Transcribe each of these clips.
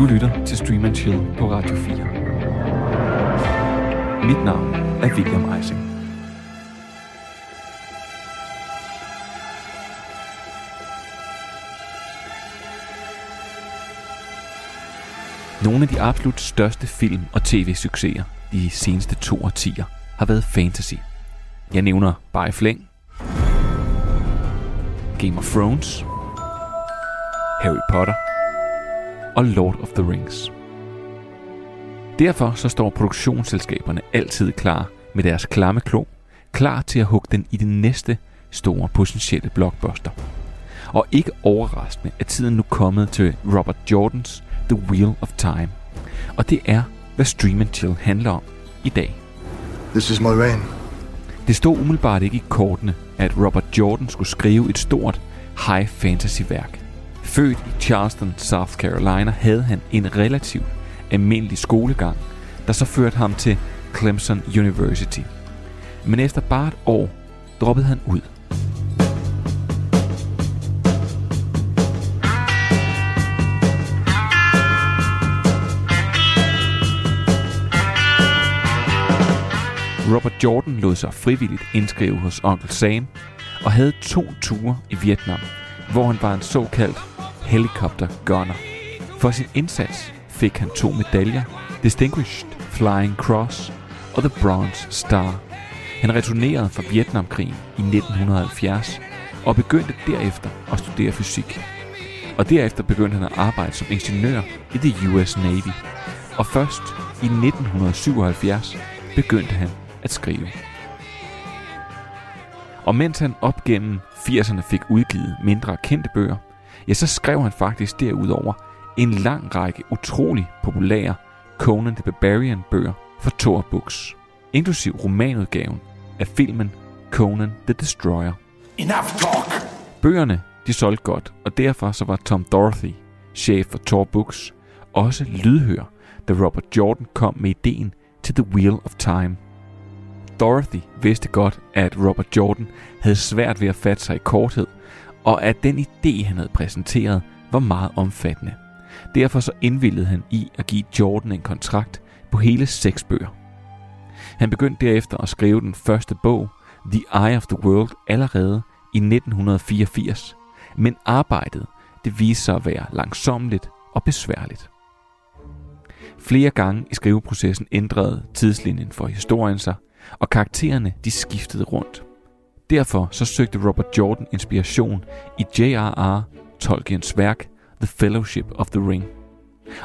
Du lytter til Stream and Chill på Radio 4. Mit navn er William Eising. Nogle af de absolut største film- og tv-succeser de seneste to årtier har været fantasy. Jeg nævner bare i flæng. Game of Thrones, Harry Potter og Lord of the Rings. Derfor så står produktionsselskaberne altid klar med deres klamme klo, klar til at hugge den i det næste store potentielle blockbuster. Og ikke overraskende er tiden nu kommet til Robert Jordans The Wheel of Time. Og det er, hvad Stream Chill handler om i dag. This is my reign. Det stod umiddelbart ikke i kortene, at Robert Jordan skulle skrive et stort high fantasy værk. Født i Charleston, South Carolina, havde han en relativt almindelig skolegang, der så førte ham til Clemson University. Men efter bare et år droppede han ud. Robert Jordan lod sig frivilligt indskrive hos Onkel Sam og havde to ture i Vietnam, hvor han var en såkaldt helicopter gunner. For sin indsats fik han to medaljer, Distinguished Flying Cross og The Bronze Star. Han returnerede fra Vietnamkrigen i 1970 og begyndte derefter at studere fysik. Og derefter begyndte han at arbejde som ingeniør i The US Navy. Og først i 1977 begyndte han at skrive. Og mens han op gennem 80'erne fik udgivet mindre kendte bøger, ja, så skrev han faktisk derudover en lang række utrolig populære Conan the Barbarian bøger for Tor Books, inklusiv romanudgaven af filmen Conan the Destroyer. Enough talk! Bøgerne de solgte godt, og derfor så var Tom Dorothy, chef for Tor Books, også lydhør, da Robert Jordan kom med ideen til The Wheel of Time – Dorothy vidste godt, at Robert Jordan havde svært ved at fatte sig i korthed, og at den idé, han havde præsenteret, var meget omfattende. Derfor så indvillede han i at give Jordan en kontrakt på hele seks bøger. Han begyndte derefter at skrive den første bog, The Eye of the World, allerede i 1984, men arbejdet det viste sig at være langsomligt og besværligt. Flere gange i skriveprocessen ændrede tidslinjen for historien sig, og karaktererne de skiftede rundt. Derfor så søgte Robert Jordan inspiration i J.R.R. Tolkiens værk The Fellowship of the Ring.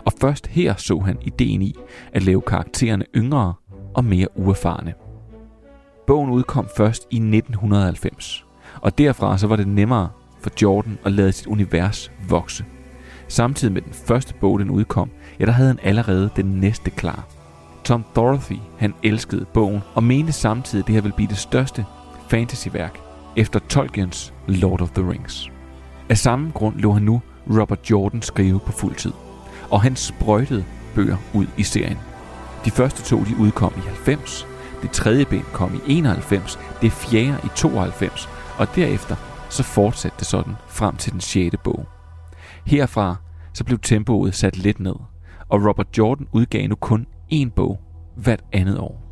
Og først her så han ideen i at lave karaktererne yngre og mere uerfarne. Bogen udkom først i 1990, og derfra så var det nemmere for Jordan at lade sit univers vokse. Samtidig med den første bog, den udkom, ja, der havde han allerede den næste klar. Tom Dorothy, han elskede bogen og mente samtidig, at det her ville blive det største fantasyværk efter Tolkiens Lord of the Rings. Af samme grund lå han nu Robert Jordan skrive på fuld tid, og han sprøjtede bøger ud i serien. De første to de udkom i 90, det tredje ben kom i 91, det fjerde i 92, og derefter så fortsatte det sådan frem til den sjette bog. Herfra så blev tempoet sat lidt ned, og Robert Jordan udgav nu kun en bog hvert andet år.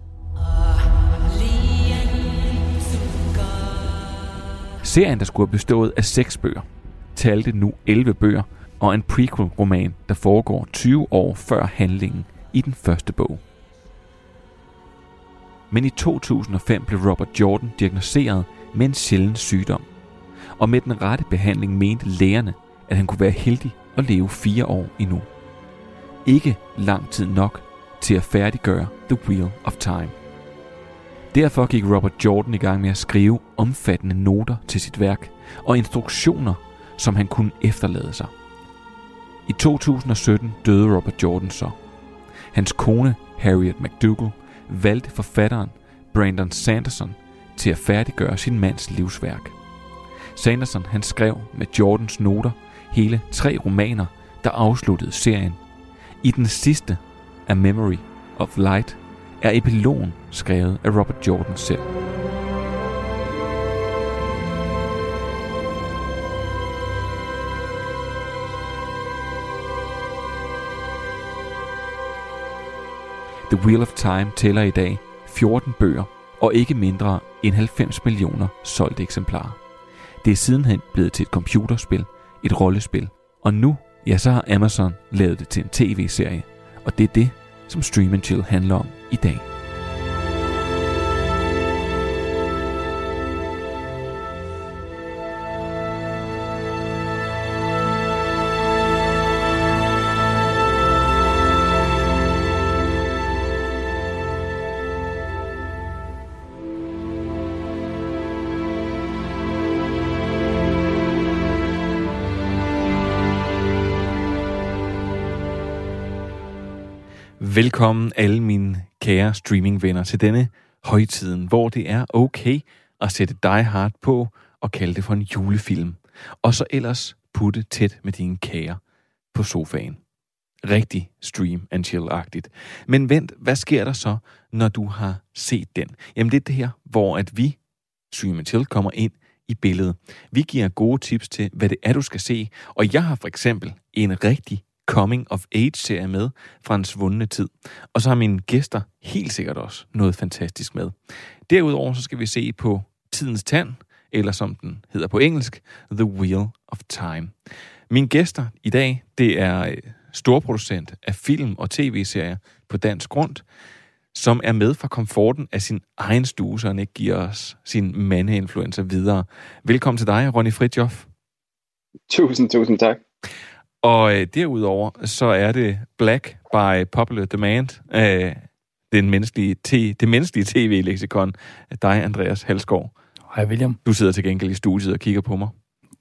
Serien, der skulle have bestået af seks bøger, talte nu 11 bøger og en prequel-roman, der foregår 20 år før handlingen i den første bog. Men i 2005 blev Robert Jordan diagnosticeret med en sjælden sygdom. Og med den rette behandling mente lægerne, at han kunne være heldig at leve fire år endnu. Ikke lang tid nok til at færdiggøre The Wheel of Time. Derfor gik Robert Jordan i gang med at skrive omfattende noter til sit værk og instruktioner, som han kunne efterlade sig. I 2017 døde Robert Jordan så. Hans kone, Harriet McDougall, valgte forfatteren Brandon Sanderson til at færdiggøre sin mands livsværk. Sanderson han skrev med Jordans noter hele tre romaner, der afsluttede serien. I den sidste A Memory of Light er epilogen skrevet af Robert Jordan selv. The Wheel of Time tæller i dag 14 bøger og ikke mindre end 90 millioner solgte eksemplarer. Det er sidenhen blevet til et computerspil, et rollespil, og nu, ja, så har Amazon lavet det til en tv-serie, og det er det, som Stream Chill handler om i dag. Velkommen alle mine kære streamingvenner til denne højtiden, hvor det er okay at sætte Die Hard på og kalde det for en julefilm. Og så ellers putte tæt med dine kære på sofaen. Rigtig stream and chill-agtigt. Men vent, hvad sker der så, når du har set den? Jamen det er det her, hvor at vi, stream and chill, kommer ind i billedet. Vi giver gode tips til, hvad det er, du skal se. Og jeg har for eksempel en rigtig coming of age-serie med fra en svundne tid. Og så har mine gæster helt sikkert også noget fantastisk med. Derudover så skal vi se på Tidens Tand, eller som den hedder på engelsk, The Wheel of Time. Mine gæster i dag, det er øh, storproducent af film og tv-serier på dansk grund, som er med fra komforten af sin egen stue, så han ikke giver os sin mandeinfluencer videre. Velkommen til dig, Ronny Fritjof. Tusind, tusind tak. Og øh, derudover, så er det Black by Popular Demand, øh, den menneskelige te, det menneskelige tv-leksikon, dig, Andreas Halskov. Hej, William. Du sidder til gengæld i studiet og kigger på mig.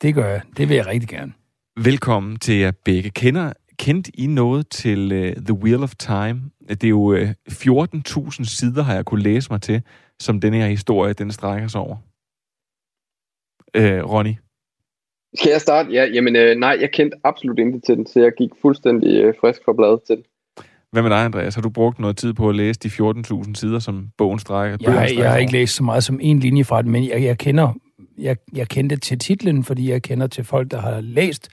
Det gør jeg. Det vil jeg rigtig gerne. Velkommen til jer begge. Kender, kendt I noget til uh, The Wheel of Time? Det er jo uh, øh, 14.000 sider, har jeg kunne læse mig til, som denne her historie, den strækker sig over. Uh, Ronny? Skal jeg starte? Ja, jamen øh, nej, jeg kendte absolut intet til den, så jeg gik fuldstændig øh, frisk fra bladet til Hvad med dig, Andreas? Har du brugt noget tid på at læse de 14.000 sider, som bogen strækker? Jeg, jeg, jeg har ikke læst så meget som en linje fra den, men jeg, jeg kender jeg, jeg kendte til titlen, fordi jeg kender til folk, der har læst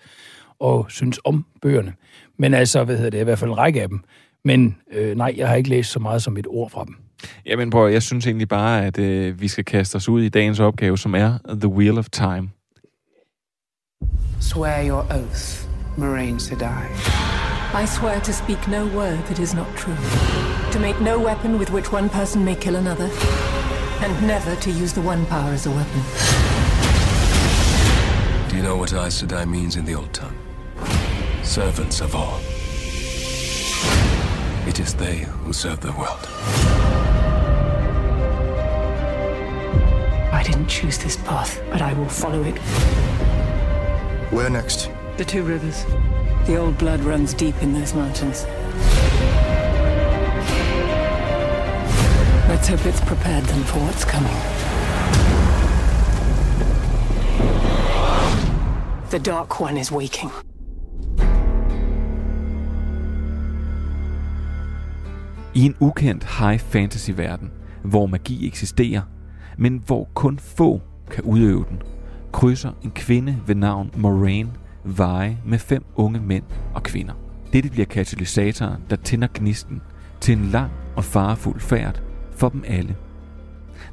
og synes om bøgerne. Men altså, hvad hedder det, i hvert fald en række af dem. Men øh, nej, jeg har ikke læst så meget som et ord fra dem. Jamen, prøv, jeg synes egentlig bare, at øh, vi skal kaste os ud i dagens opgave, som er The Wheel of Time. Swear your oath, Moraine Sedai. I swear to speak no word that is not true, to make no weapon with which one person may kill another, and never to use the one power as a weapon. Do you know what Aes Sedai means in the old tongue? Servants of all. It is they who serve the world. I didn't choose this path, but I will follow it. Where next? The two rivers. The old blood runs deep in those mountains. Let's hope it's prepared them for what's coming. The Dark One is waking. I en ukendt high fantasy verden, hvor magi eksisterer, men hvor kun få kan udøve den, krydser en kvinde ved navn Moraine veje med fem unge mænd og kvinder. Dette bliver katalysatoren, der tænder gnisten til en lang og farefuld færd for dem alle.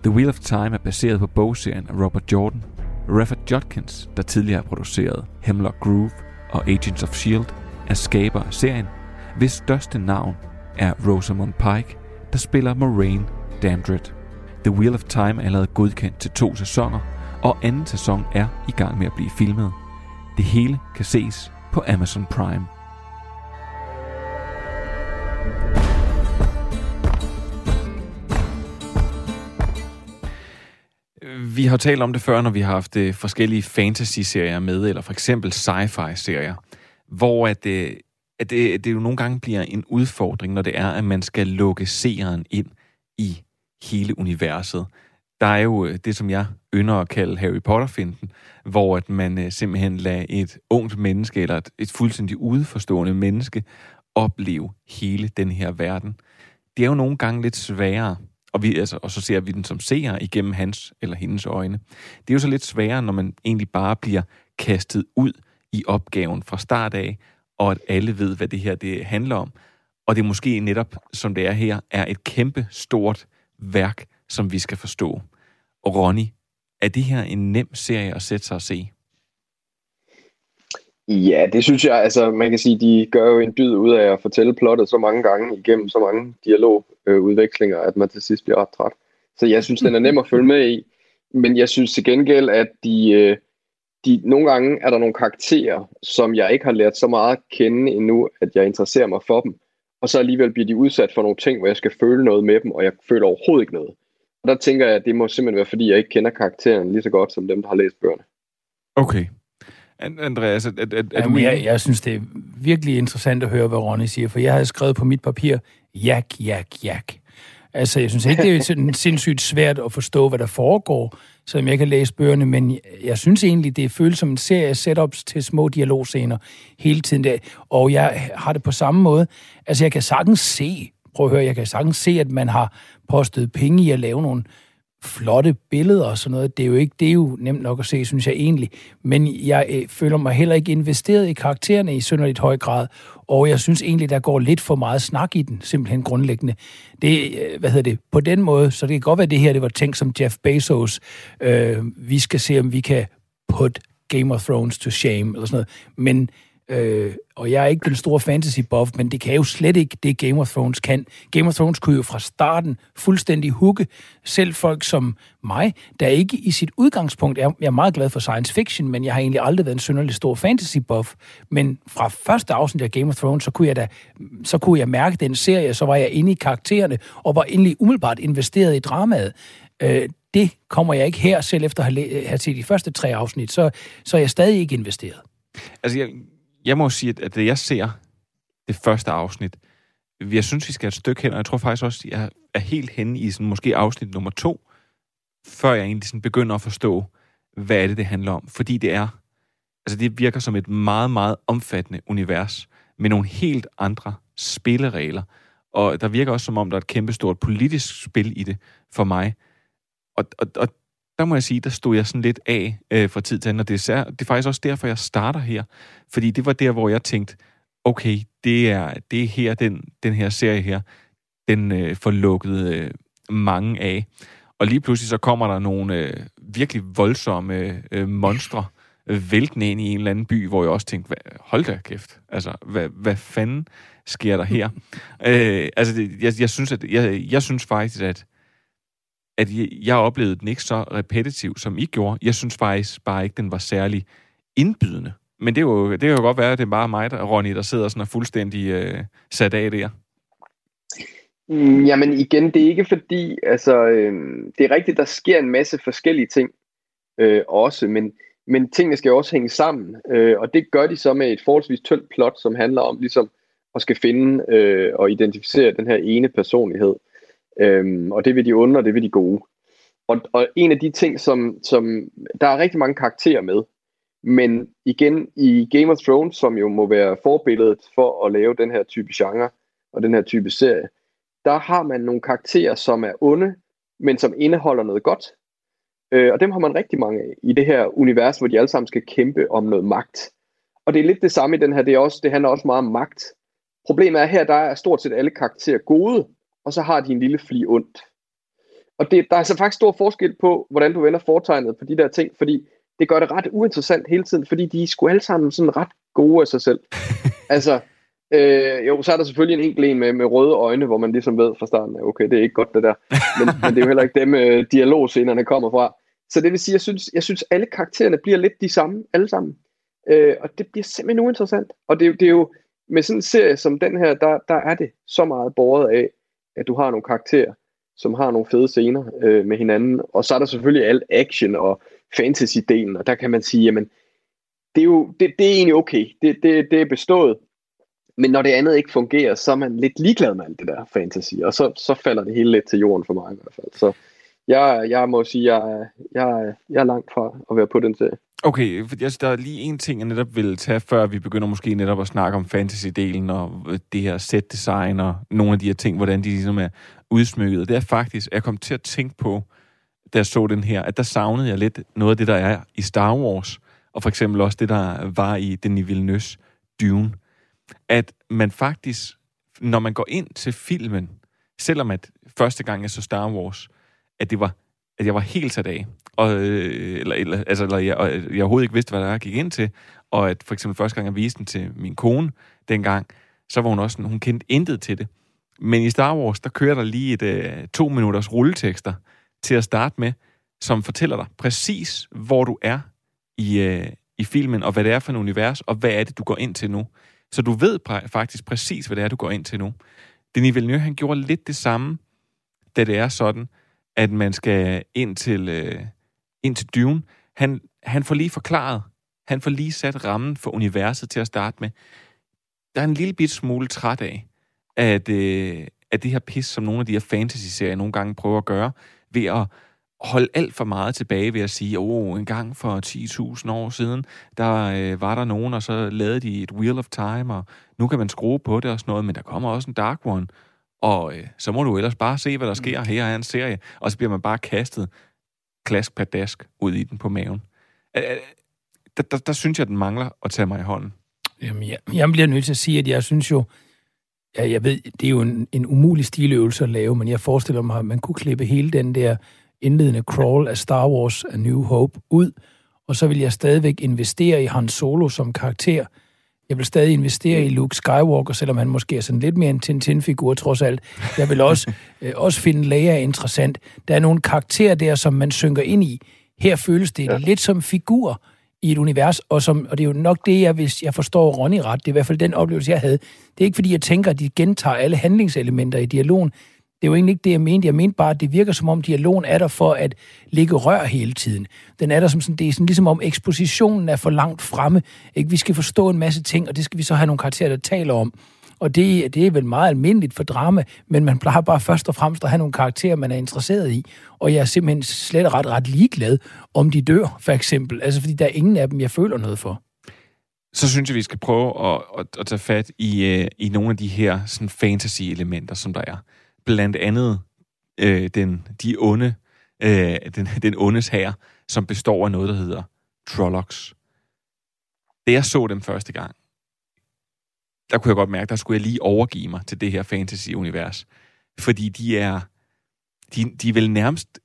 The Wheel of Time er baseret på bogserien af Robert Jordan. Rafford Judkins, der tidligere har produceret Hemlock Groove og Agents of S.H.I.E.L.D., er skaber af serien, hvis største navn er Rosamund Pike, der spiller Moraine Damdred. The Wheel of Time er allerede godkendt til to sæsoner, og anden sæson er i gang med at blive filmet. Det hele kan ses på Amazon Prime. Vi har talt om det før, når vi har haft øh, forskellige fantasy-serier med, eller for eksempel sci-fi-serier, hvor at, det, at det, det jo nogle gange bliver en udfordring, når det er, at man skal lukke seeren ind i hele universet. Der er jo øh, det, som jeg ynder at kalde Harry Potter-finden, hvor at man øh, simpelthen lader et ungt menneske, eller et, et fuldstændig udforstående menneske, opleve hele den her verden. Det er jo nogle gange lidt sværere, og, vi, altså, og så ser vi den som seer igennem hans eller hendes øjne. Det er jo så lidt sværere, når man egentlig bare bliver kastet ud i opgaven fra start af, og at alle ved, hvad det her det handler om. og det er måske netop, som det er her, er et kæmpe stort værk, som vi skal forstå. Og Ronny, er det her en nem serie at sætte sig og se? Ja, det synes jeg, altså man kan sige, de gør jo en dyd ud af at fortælle plottet så mange gange igennem så mange dialogudvekslinger, at man til sidst bliver ret træt. Så jeg synes, den er nem at følge med i, men jeg synes til gengæld, at de, øh, de, nogle gange er der nogle karakterer, som jeg ikke har lært så meget at kende endnu, at jeg interesserer mig for dem. Og så alligevel bliver de udsat for nogle ting, hvor jeg skal føle noget med dem, og jeg føler overhovedet ikke noget. Og der tænker jeg, at det må simpelthen være, fordi jeg ikke kender karakteren lige så godt som dem, der har læst bøgerne. Okay. Andreas, er, er, er Jamen, du jeg, jeg synes, det er virkelig interessant at høre, hvad Ronny siger, for jeg havde skrevet på mit papir, jak, jak, jak. Altså, jeg synes ikke, det er sådan sindssygt svært at forstå, hvad der foregår, selvom jeg kan læse bøgerne, men jeg synes egentlig, det føles som en serie af setups til små dialogscener hele tiden. Der. Og jeg har det på samme måde. Altså, jeg kan sagtens se, prøv at høre, jeg kan sagtens se, at man har postet penge i at lave nogle flotte billeder og sådan noget. Det er jo ikke det er jo nemt nok at se, synes jeg egentlig. Men jeg øh, føler mig heller ikke investeret i karaktererne i synderligt høj grad, og jeg synes egentlig, der går lidt for meget snak i den, simpelthen grundlæggende. Det, øh, hvad hedder det, på den måde, så det kan godt være, at det her det var tænkt som Jeff Bezos. Øh, vi skal se, om vi kan put Game of Thrones to shame, eller sådan noget. Men Øh, og jeg er ikke den store fantasy buff, men det kan jo slet ikke det, Game of Thrones kan. Game of Thrones kunne jo fra starten fuldstændig hugge selv folk som mig, der ikke i sit udgangspunkt er, jeg er meget glad for science fiction, men jeg har egentlig aldrig været en synderlig stor fantasy buff. Men fra første afsnit af Game of Thrones, så kunne jeg da, så kunne jeg mærke den serie, så var jeg inde i karaktererne, og var endelig umiddelbart investeret i dramaet. Øh, det kommer jeg ikke her, selv efter at have, have set de første tre afsnit, så, så er jeg stadig ikke investeret. Altså, jeg, jeg må sige, at det jeg ser det første afsnit, jeg synes, vi skal et stykke hen, og jeg tror faktisk også, at jeg er helt henne i sådan, måske afsnit nummer to, før jeg egentlig sådan begynder at forstå, hvad er det, det handler om. Fordi det er, altså det virker som et meget, meget omfattende univers, med nogle helt andre spilleregler. Og der virker også som om, der er et kæmpestort politisk spil i det for mig. Og, og, og der må jeg sige, der stod jeg sådan lidt af øh, fra tid til anden, og det er, det er faktisk også derfor, jeg starter her. Fordi det var der, hvor jeg tænkte, okay, det er, det er her, den, den her serie her, den øh, får lukket øh, mange af. Og lige pludselig så kommer der nogle øh, virkelig voldsomme øh, monstre øh, væltende ind i en eller anden by, hvor jeg også tænkte, hvad, hold da kæft, altså, hvad, hvad fanden sker der her? øh, altså, det, jeg, jeg, synes, at, jeg, jeg synes faktisk, at at jeg oplevede den ikke så repetitiv, som I gjorde. Jeg synes faktisk bare ikke, den var særlig indbydende. Men det, er jo, det kan jo godt være, at det er bare mig, der, Ronny, der sidder sådan og fuldstændig øh, sat af der. Mm, jamen igen, det er ikke fordi, altså, øh, det er rigtigt, der sker en masse forskellige ting øh, også, men, men tingene skal jo også hænge sammen, øh, og det gør de så med et forholdsvis tyndt plot, som handler om ligesom at skal finde øh, og identificere den her ene personlighed. Øhm, og det vil de onde, og det vil de gode. Og, og en af de ting, som, som der er rigtig mange karakterer med, men igen i Game of Thrones, som jo må være forbilledet for at lave den her type genre og den her type serie, der har man nogle karakterer, som er onde, men som indeholder noget godt. Øh, og dem har man rigtig mange af i det her univers, hvor de alle sammen skal kæmpe om noget magt. Og det er lidt det samme i den her, det, er også, det handler også meget om magt. Problemet er her, der er stort set alle karakterer gode, og så har de en lille fli ondt. Og det, der er altså faktisk stor forskel på, hvordan du vender foretegnet på de der ting, fordi det gør det ret uinteressant hele tiden, fordi de er sgu alle sammen sådan ret gode af sig selv. altså, øh, jo, så er der selvfølgelig en enkelt en med, med røde øjne, hvor man ligesom ved fra starten, okay, det er ikke godt det der, men, men det er jo heller ikke dem, øh, dialogscenerne kommer fra. Så det vil sige, jeg synes, jeg synes alle karaktererne bliver lidt de samme, alle sammen. Øh, og det bliver simpelthen uinteressant. Og det, det er jo, med sådan en serie som den her, der, der er det så meget båret af, at du har nogle karakterer, som har nogle fede scener øh, med hinanden. Og så er der selvfølgelig alt action og fantasy-delen, og der kan man sige, jamen, det er jo det, det er egentlig okay. Det, det, det er bestået. Men når det andet ikke fungerer, så er man lidt ligeglad med alt det der fantasy, og så, så falder det hele lidt til jorden for mig i hvert fald. Så jeg, jeg må sige, jeg, jeg, jeg er langt fra at være på den serie. Okay, for altså, der er lige en ting, jeg netop vil tage, før vi begynder måske netop at snakke om fantasy-delen og øh, det her set-design og nogle af de her ting, hvordan de ligesom er udsmykket. Det er faktisk, at jeg kom til at tænke på, da jeg så den her, at der savnede jeg lidt noget af det, der er i Star Wars, og for eksempel også det, der var i Denis Villeneuve's Dune. At man faktisk når man går ind til filmen, selvom at første gang jeg så Star Wars, at det var at jeg var helt sat af, og, øh, eller, eller, altså, eller jeg, og jeg overhovedet ikke vidste, hvad der jeg gik ind til, og at for eksempel første gang jeg viste den til min kone dengang, så var hun også sådan, hun kendte intet til det. Men i Star Wars, der kører der lige et øh, to minutters rulletekster til at starte med, som fortæller dig præcis, hvor du er i, øh, i filmen, og hvad det er for en univers, og hvad er det, du går ind til nu. Så du ved præ- faktisk præcis, hvad det er, du går ind til nu. Denis Villeneuve, han gjorde lidt det samme, da det er sådan, at man skal ind til, øh, ind til Dune. Han, han får lige forklaret, han får lige sat rammen for universet til at starte med. Der er en lille bit smule træt af, at, øh, at det her pis, som nogle af de her fantasy-serier nogle gange prøver at gøre, ved at holde alt for meget tilbage ved at sige, åh, oh, en gang for 10.000 år siden, der øh, var der nogen, og så lavede de et Wheel of Time, og nu kan man skrue på det og sådan noget, men der kommer også en Dark One, og øh, så må du ellers bare se, hvad der sker. Her er en serie, og så bliver man bare kastet klask per dask ud i den på maven. Der, der, der synes jeg, den mangler at tage mig i hånden. Jamen, jeg, jeg bliver nødt til at sige, at jeg synes jo, ja, jeg ved, det er jo en, en umulig stiløvelse at lave, men jeg forestiller mig, at man kunne klippe hele den der indledende crawl af Star Wars A New Hope ud, og så vil jeg stadigvæk investere i Han Solo som karakter. Jeg vil stadig investere i Luke Skywalker, selvom han måske er sådan lidt mere en Tintin-figur trods alt. Jeg vil også, øh, også finde Leia interessant. Der er nogle karakterer der, som man synker ind i. Her føles det ja. lidt som figur i et univers, og, som, og det er jo nok det, jeg, hvis jeg forstår Ronny ret, det er i hvert fald den oplevelse, jeg havde. Det er ikke fordi, jeg tænker, at de gentager alle handlingselementer i dialogen. Det er egentlig ikke det, jeg mente. Jeg mente bare, at det virker som om dialogen er der for at ligge rør hele tiden. Den er der som sådan, det er sådan ligesom om ekspositionen er for langt fremme. Ikke? Vi skal forstå en masse ting, og det skal vi så have nogle karakterer, der taler om. Og det, det er vel meget almindeligt for drama, men man plejer bare først og fremmest at have nogle karakterer, man er interesseret i. Og jeg er simpelthen slet ret, ret ligeglad, om de dør, for eksempel. Altså, fordi der er ingen af dem, jeg føler noget for. Så synes jeg, vi skal prøve at, at, at tage fat i, uh, i nogle af de her sådan fantasy-elementer, som der er. Blandt andet øh, den, de onde, øh, den, den ondes her, som består af noget, der hedder Trollocs. Da jeg så dem første gang, der kunne jeg godt mærke, der skulle jeg lige overgive mig til det her fantasy-univers. Fordi de er, de, de er vel nærmest,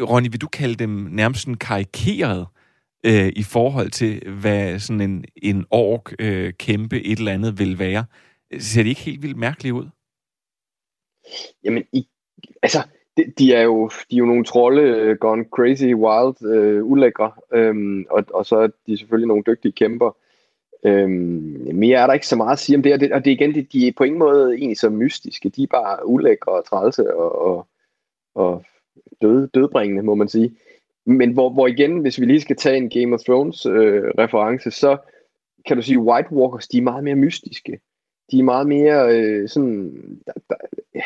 Ronny, vil du kalde dem nærmest sådan karikeret øh, i forhold til, hvad sådan en, en ork øh, kæmpe et eller andet vil være? Ser det ikke helt vildt mærkeligt ud? Jamen, i, altså, de, de, er jo, de er jo nogle trolde uh, gone crazy, wild, uh, ulækre, um, og, og så er de selvfølgelig nogle dygtige kæmper. Øhm, mere er der ikke så meget at sige om det, og det, og det igen, det, de er på ingen måde egentlig så mystiske. De er bare ulækre og trælse og, og, og død, dødbringende, må man sige. Men hvor, hvor igen, hvis vi lige skal tage en Game of Thrones øh, reference, så kan du sige, White Walkers, de er meget mere mystiske. De er meget mere øh, sådan, der, der, øh,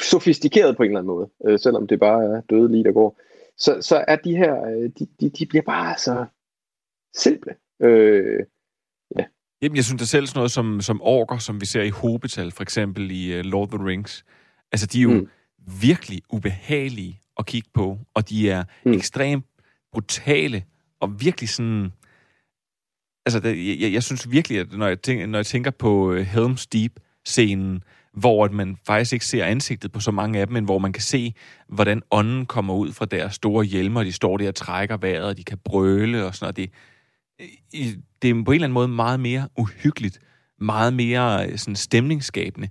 sofistikeret på en eller anden måde, øh, selvom det bare er døde lige, der går. Så, så er de her, øh, de, de, de bliver bare så simple. Øh, Jamen, jeg synes da selv sådan noget som, som orker, som vi ser i hobetal, for eksempel i uh, Lord of the Rings. Altså, de er jo mm. virkelig ubehagelige at kigge på, og de er mm. ekstremt brutale, og virkelig sådan... Altså, det, jeg, jeg synes virkelig, at når jeg tænker, når jeg tænker på øh, Helm's Deep-scenen, hvor at man faktisk ikke ser ansigtet på så mange af dem, men hvor man kan se, hvordan ånden kommer ud fra deres store hjelme, og de står der og trækker vejret, og de kan brøle og sådan noget. Det, det er på en eller anden måde meget mere uhyggeligt, meget mere øh, sådan stemningsskabende.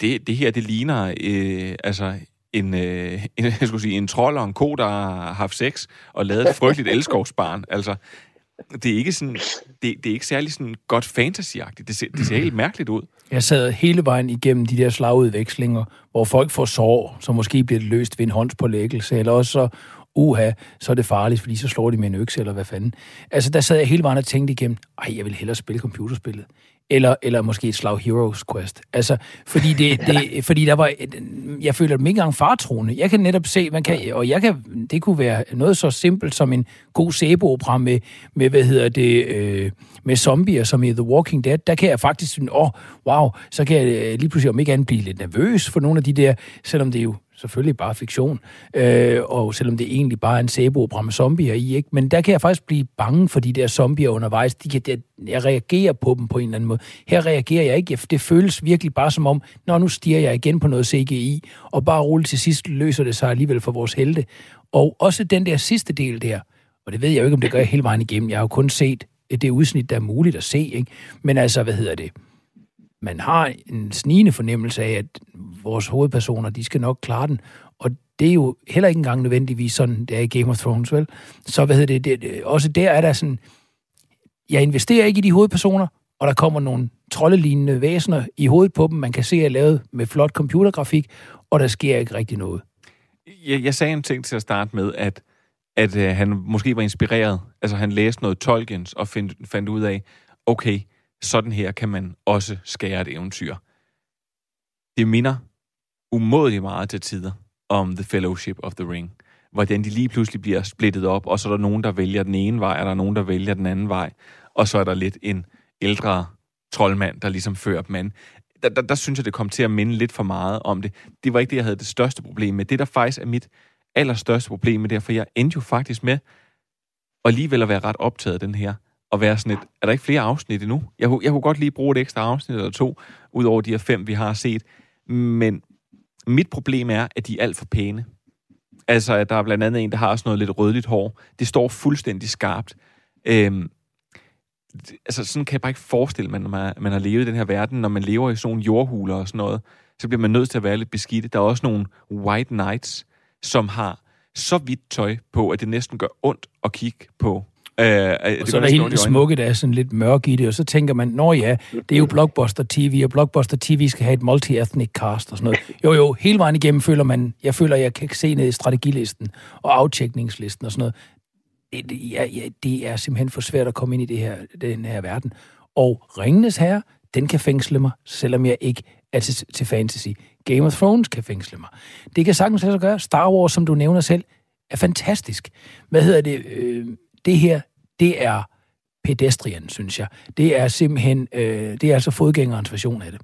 Det, det her, det ligner øh, altså en, øh, en, jeg skulle sige, en trold og en ko, der har haft sex og lavet et frygteligt elskovsbarn. Altså, det er ikke sådan, det, det er ikke særlig sådan godt fantasyagtigt. Det ser, det ser helt mærkeligt ud. Jeg sad hele vejen igennem de der slagudvekslinger, hvor folk får sår, så måske bliver det løst ved en håndspålæggelse, eller også så uha, så er det farligt, fordi så slår de med en økse, eller hvad fanden. Altså, der sad jeg hele vejen og tænkte igennem, ej, jeg vil hellere spille computerspillet. Eller, eller måske et slag Heroes Quest. Altså, fordi, det, det, fordi der var, jeg føler dem ikke engang fartroende. Jeg kan netop se, man kan, og jeg kan, det kunne være noget så simpelt som en god sæbeopera med, med, hvad hedder det, øh, med zombier, som i The Walking Dead. Der kan jeg faktisk, åh, oh, wow, så kan jeg lige pludselig om ikke andet blive lidt nervøs for nogle af de der, selvom det jo selvfølgelig bare fiktion, øh, og selvom det egentlig bare er en sæbeopera med zombier i, ikke? men der kan jeg faktisk blive bange for de der zombier undervejs. De kan, jeg, jeg reagerer på dem på en eller anden måde. Her reagerer jeg ikke. Det føles virkelig bare som om, når nu stiger jeg igen på noget CGI, og bare roligt til sidst løser det sig alligevel for vores helte. Og også den der sidste del der, og det ved jeg jo ikke, om det gør jeg hele vejen igennem. Jeg har jo kun set øh, det udsnit, der er muligt at se. Ikke? Men altså, hvad hedder det? Man har en snigende fornemmelse af, at vores hovedpersoner, de skal nok klare den. Og det er jo heller ikke engang nødvendigvis sådan, det er i Game of Thrones, vel? Så hvad hedder det, det, det også der er der sådan, jeg investerer ikke i de hovedpersoner, og der kommer nogle troldelignende væsener i hovedet på dem, man kan se er lavet med flot computergrafik, og der sker ikke rigtig noget. Jeg, jeg sagde en ting til at starte med, at at øh, han måske var inspireret. Altså han læste noget Tolkiens og find, fandt ud af, okay, sådan her kan man også skære et eventyr. Det minder umådeligt meget til tider om The Fellowship of the Ring, hvordan de lige pludselig bliver splittet op, og så er der nogen, der vælger den ene vej, og der er nogen, der vælger den anden vej, og så er der lidt en ældre troldmand, der ligesom fører dem an. Der, der, der synes jeg, det kom til at minde lidt for meget om det. Det var ikke det, jeg havde det største problem med. Det, der faktisk er mit allerstørste problem med det for jeg endte jo faktisk med og alligevel at være ret optaget af den her, at være sådan et, er der ikke flere afsnit endnu? Jeg, jeg kunne godt lige bruge et ekstra afsnit eller to, ud over de her fem, vi har set. Men mit problem er, at de er alt for pæne. Altså, at der er blandt andet en, der har sådan noget lidt rødligt hår. Det står fuldstændig skarpt. Øhm, altså, sådan kan jeg bare ikke forestille mig, når man, man har levet i den her verden, når man lever i sådan nogle jordhuler og sådan noget, så bliver man nødt til at være lidt beskidt. Der er også nogle white knights, som har så hvidt tøj på, at det næsten gør ondt at kigge på. Øh, og det så er der helt det smukke, der er sådan lidt mørk i det, og så tænker man, nå ja, det er jo Blockbuster TV, og Blockbuster TV skal have et multi-ethnic cast og sådan noget. Jo jo, hele vejen igennem føler man, jeg føler, jeg kan se ned i strategilisten og aftjekningslisten og sådan noget. Det, ja, ja, det er simpelthen for svært at komme ind i det her, den her verden. Og Ringenes Herre, den kan fængsle mig, selvom jeg ikke er til, til fantasy. Game of Thrones kan fængsle mig. Det kan sagtens lade sig gøre. Star Wars, som du nævner selv, er fantastisk. Hvad hedder det? Øh, det her, det er pedestrian, synes jeg. Det er simpelthen, øh, det er altså fodgængerens version af det.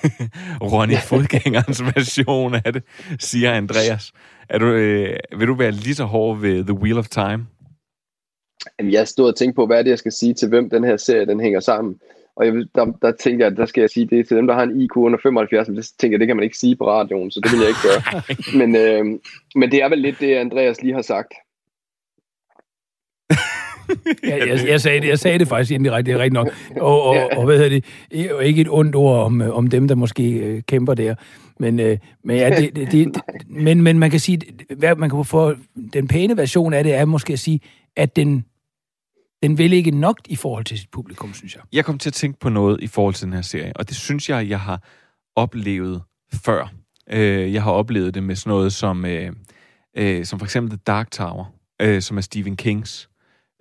Ronny, fodgængerens version af det, siger Andreas. Er du, øh, vil du være lige så hård ved The Wheel of Time? Jamen, jeg stod og tænkte på, hvad er det, jeg skal sige til, hvem den her serie den hænger sammen. Og jeg, der, der tænker jeg, der skal jeg sige det til dem, der har en IQ under 75, men det tænker jeg, det kan man ikke sige på radioen, så det vil jeg ikke gøre. men, øh, men det er vel lidt det, Andreas lige har sagt. ja, jeg, jeg, sagde det, jeg sagde det faktisk indirekte, det er rigtigt nok. Og, og, ja. og hvad hedder det, og ikke et ondt ord om, om dem, der måske øh, kæmper der. Men, øh, men, ja, det, det, det, men, men man kan sige, hvad man kan få den pæne version af det er måske at sige, at den den vil ikke nok i forhold til sit publikum, synes jeg. Jeg kom til at tænke på noget i forhold til den her serie, og det synes jeg, jeg har oplevet før. Øh, jeg har oplevet det med sådan noget som, øh, øh, som for eksempel The Dark Tower, øh, som er Stephen Kings,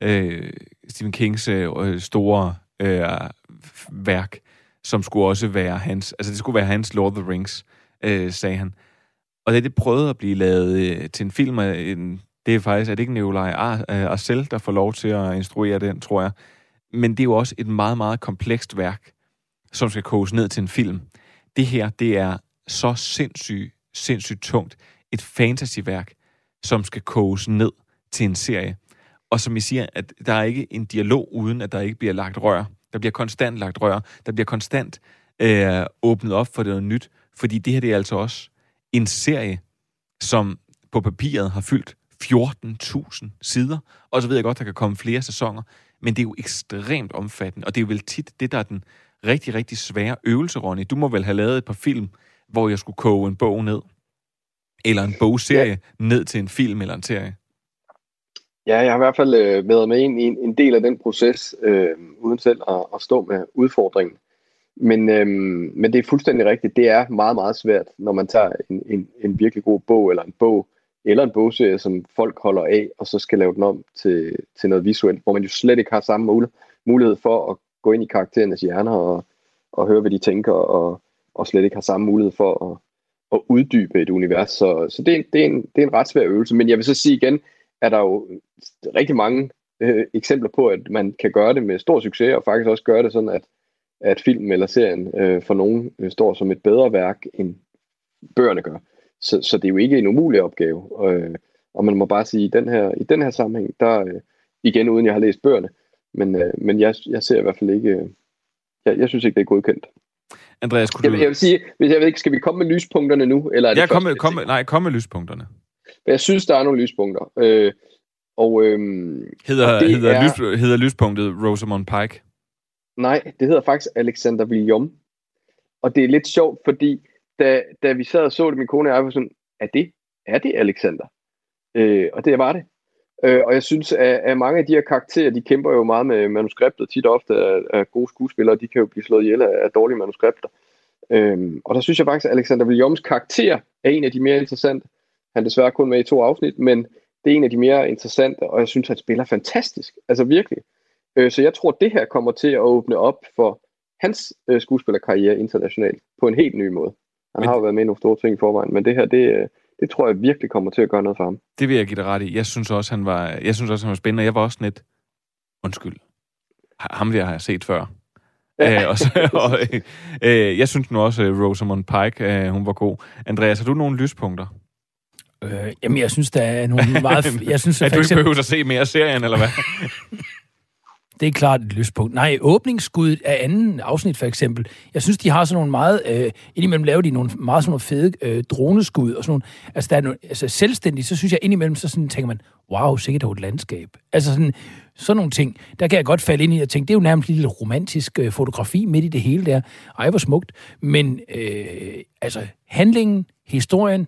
øh, Stephen Kings øh, øh, store øh, værk, som skulle også være hans, altså det skulle være hans Lord of the Rings, øh, sagde han. Og da det prøvede at blive lavet øh, til en film af en det er faktisk, er det ikke Nikolaj øh, Arcel, der får lov til at instruere den, tror jeg. Men det er jo også et meget, meget komplekst værk, som skal koges ned til en film. Det her, det er så sindssygt, sindssygt tungt. Et fantasyværk, som skal koges ned til en serie. Og som I siger, at der er ikke en dialog, uden at der ikke bliver lagt rør. Der bliver konstant lagt rør. Der bliver konstant øh, åbnet op for noget nyt. Fordi det her, det er altså også en serie, som på papiret har fyldt 14.000 sider, og så ved jeg godt, der kan komme flere sæsoner, men det er jo ekstremt omfattende, og det er jo vel tit det, der er den rigtig, rigtig svære øvelse, Ronny. Du må vel have lavet et par film, hvor jeg skulle koge en bog ned, eller en bogserie ja. ned til en film eller en serie. Ja, jeg har i hvert fald øh, været med ind i en, en del af den proces, øh, uden selv at, at stå med udfordringen. Men, øh, men det er fuldstændig rigtigt. Det er meget, meget svært, når man tager en, en, en virkelig god bog, eller en bog, eller en bogserie, som folk holder af, og så skal lave den om til, til noget visuelt, hvor man jo slet ikke har samme mulighed for at gå ind i karakterernes hjerner og, og høre, hvad de tænker, og, og slet ikke har samme mulighed for at, at uddybe et univers. Så, så det, er, det, er en, det er en ret svær øvelse. Men jeg vil så sige igen, at der er jo rigtig mange øh, eksempler på, at man kan gøre det med stor succes, og faktisk også gøre det sådan, at, at filmen eller serien øh, for nogen øh, står som et bedre værk, end bøgerne gør. Så, så det er jo ikke en umulig opgave. Øh, og man må bare sige, at i den her, i den her sammenhæng, der øh, igen uden jeg har læst bøgerne, men, øh, men jeg, jeg ser i hvert fald ikke, øh, jeg, jeg synes ikke, det er godkendt. Andreas, kunne Jeg, du... jeg vil sige, hvis jeg ved ikke, skal vi komme med lyspunkterne nu? Eller er det Ja, kom med, kom med, nej, kom med lyspunkterne. Tænker? Jeg synes, der er nogle lyspunkter. Øh, og øh, Hedder, Og det hedder, er- lys, hedder lyspunktet Rosamund Pike? nej, det hedder faktisk Alexander William. Og det er lidt sjovt, fordi da, da vi sad og så det, min kone og jeg var sådan, er det, er det Alexander? Øh, og det var det. Øh, og jeg synes, at, at mange af de her karakterer, de kæmper jo meget med manuskriptet. Tit og ofte er, er gode skuespillere, de kan jo blive slået ihjel af, af dårlige manuskripter. Øhm, og der synes jeg faktisk, at Alexander Williams karakter er en af de mere interessante. Han desværre kun med i to afsnit, men det er en af de mere interessante, og jeg synes, han spiller fantastisk. Altså virkelig. Øh, så jeg tror, det her kommer til at åbne op for hans øh, skuespillerkarriere internationalt på en helt ny måde. Han Men- har jo været med i nogle store ting i forvejen, men det her, det, øh, det tror jeg virkelig kommer til at gøre noget for ham. Det vil jeg give dig ret i. Jeg synes også, han var, jeg synes også, han var spændende. Jeg var også lidt... Undskyld. Ham der har jeg set før. Ja. Øh, og så, og, øh, øh, jeg synes nu også, at Rosamund Pike, øh, hun var god. Andreas, har du nogle lyspunkter? Øh, jamen, jeg synes, der er nogle meget... Jeg synes, At at du ikke behøver at se mere af serien, eller hvad? det er klart et lyspunkt. Nej, åbningsskuddet af anden afsnit, for eksempel. Jeg synes, de har sådan nogle meget... Øh, indimellem laver de nogle meget sådan nogle fede øh, droneskud og sådan nogle... Altså, der er nogle, altså selvstændigt, så synes jeg indimellem, så sådan tænker man, wow, sikkert dog et landskab. Altså sådan, sådan nogle ting, der kan jeg godt falde ind i og tænke, det er jo nærmest lille romantisk øh, fotografi midt i det hele der. Ej, hvor smukt. Men øh, altså, handlingen, historien,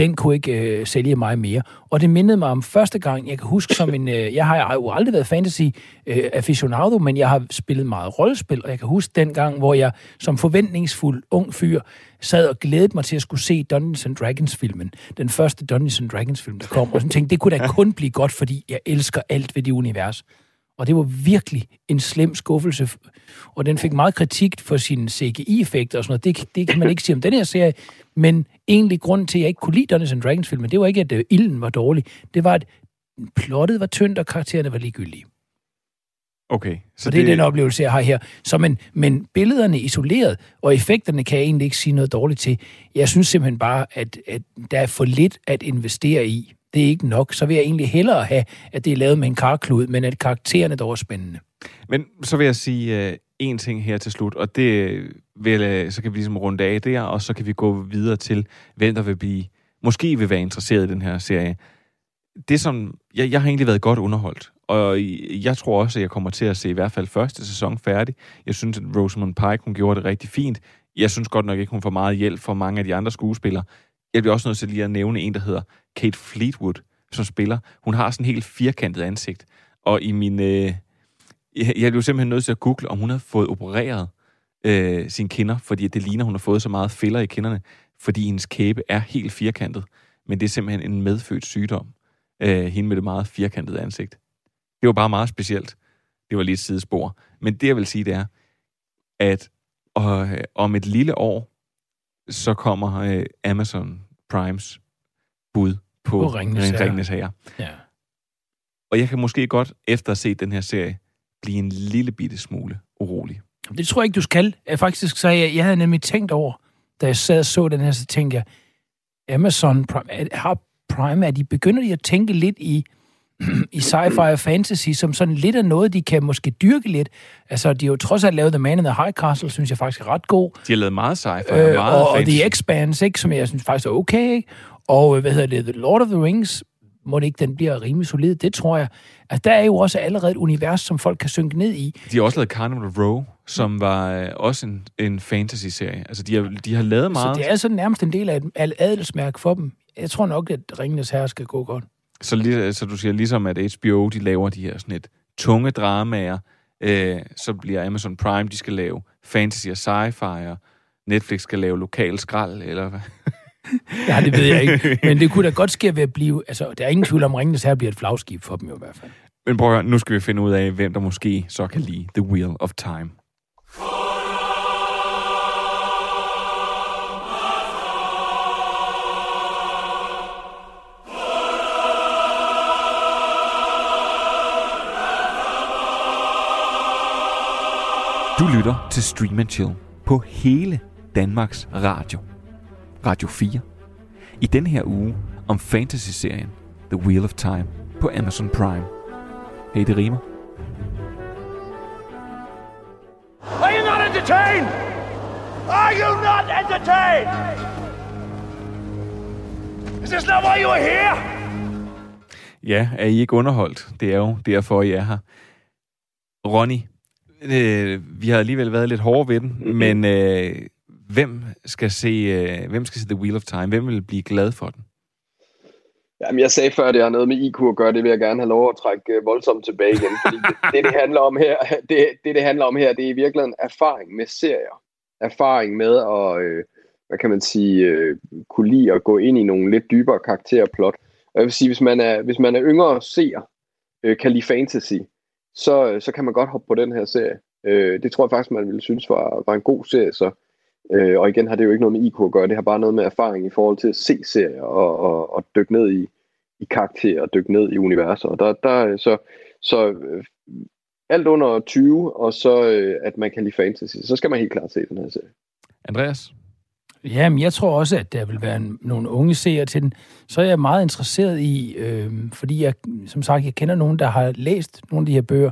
den kunne ikke øh, sælge mig mere. Og det mindede mig om første gang, jeg kan huske som en... Øh, jeg har jo aldrig været fantasy øh, aficionado, men jeg har spillet meget rollespil, og jeg kan huske den gang, hvor jeg som forventningsfuld ung fyr sad og glædede mig til at skulle se Dungeons and Dragons-filmen. Den første Dungeons and Dragons-film, der kom. Og sådan tænkte, det kunne da kun blive godt, fordi jeg elsker alt ved det univers. Og det var virkelig en slem skuffelse. Og den fik meget kritik for sine CGI-effekter og sådan noget. Det, det kan man ikke sige om den her serie. Men egentlig grunden til, at jeg ikke kunne lide Dungeons and Dragons-filmen, det var ikke, at øh, ilden var dårlig. Det var, at plottet var tyndt, og karaktererne var ligegyldige. Okay. Så det er den oplevelse, jeg har her. Så men, men billederne isoleret, og effekterne kan jeg egentlig ikke sige noget dårligt til. Jeg synes simpelthen bare, at, at der er for lidt at investere i. Det er ikke nok. Så vil jeg egentlig hellere have, at det er lavet med en karklud, men at karaktererne dog er spændende. Men så vil jeg sige uh, en ting her til slut, og det vil, øh, så kan vi ligesom runde af der, og så kan vi gå videre til, hvem der vil blive, måske vil være interesseret i den her serie. Det som, jeg, jeg har egentlig været godt underholdt, og jeg tror også, at jeg kommer til at se i hvert fald første sæson færdig. Jeg synes, at Rosamund Pike, hun gjorde det rigtig fint. Jeg synes godt nok ikke, hun får meget hjælp fra mange af de andre skuespillere. Jeg bliver også nødt til lige at nævne en, der hedder Kate Fleetwood, som spiller. Hun har sådan en helt firkantet ansigt, og i min... Øh, jeg, jeg blev simpelthen nødt til at google, om hun havde fået opereret øh, sine kinder, fordi det ligner, hun har fået så meget fælder i kinderne, fordi hendes kæbe er helt firkantet. Men det er simpelthen en medfødt sygdom. Øh, hende med det meget firkantede ansigt. Det var bare meget specielt. Det var lige et sidespor. Men det, jeg vil sige, det er, at øh, om et lille år, så kommer øh, Amazon Primes bud på, På. Ringenes Herre. Ja. Og jeg kan måske godt, efter at have set den her serie, blive en lille bitte smule urolig. Det tror jeg ikke, du skal. Jeg faktisk så jeg, jeg havde nemlig tænkt over, da jeg sad og så den her, så tænkte jeg, Amazon Prime, har Prime, er de, begynder de at tænke lidt i, i sci-fi og fantasy, som sådan lidt af noget, de kan måske dyrke lidt. Altså, de har jo trods alt lavet The Man in the High Castle, synes jeg faktisk er ret god. De har lavet meget sci-fi Øh, og meget og, og fantasy. The Expanse, ikke, som jeg synes faktisk er okay. Ikke? Og øh, hvad hedder det, The Lord of the Rings, må det ikke, den bliver rimelig solid, det tror jeg. At der er jo også allerede et univers, som folk kan synke ned i. De har også lavet Carnival Row, som var øh, også en, en fantasy-serie. Altså, de har, de har lavet meget. Så det er sådan nærmest en del af et af et adelsmærke for dem. Jeg tror nok, at Ringenes Herre skal gå godt. Så, lige, så du siger ligesom, at HBO, de laver de her sådan et tunge dramaer, øh, så bliver Amazon Prime, de skal lave fantasy og sci-fi, og Netflix skal lave lokal skrald, eller hvad? Ja, det ved jeg ikke. Men det kunne da godt ske ved at blive... Altså, der er ingen tvivl om, Ringenes Herre bliver et flagskib for dem jo i hvert fald. Men prøv at høre, nu skal vi finde ud af, hvem der måske så kan lide The Wheel of Time. Du lytter til Stream Chill på hele Danmarks Radio. Radio 4. i den her uge om fantasy-serien The Wheel of Time på Amazon Prime. Hey, det rimer. Are you not entertained? Are you not entertained? Is this not why you are here? Ja, er I ikke underholdt? Det er jo derfor, I er her. Ronny, øh, vi har alligevel været lidt hårde ved den, mm-hmm. men øh, hvem, skal se, øh, hvem skal se The Wheel of Time? Hvem vil blive glad for den? Jamen, jeg sagde før, at det har noget med IQ at gøre. Det vil jeg gerne have lov at trække øh, voldsomt tilbage igen. Fordi det, det, det handler om her, det, det, det handler om her, det er i virkeligheden erfaring med serier. Erfaring med at, øh, hvad kan man sige, øh, kunne lide at gå ind i nogle lidt dybere karakterplot. Og jeg vil sige, hvis man er, hvis man er yngre seer, øh, kan lide fantasy, så, så kan man godt hoppe på den her serie. Øh, det tror jeg faktisk, man ville synes var, var en god serie. Så, øh, og igen har det jo ikke noget med IQ at gøre, det har bare noget med erfaring i forhold til at se serier og, og, og dykke ned i, i karakterer og dykke ned i universer. Og der, der, så så øh, alt under 20, og så øh, at man kan lide fantasy, så skal man helt klart se den her serie. Andreas? Jamen, jeg tror også, at der vil være en, nogle unge seere til den. Så er jeg meget interesseret i, øh, fordi jeg, som sagt, jeg kender nogen, der har læst nogle af de her bøger,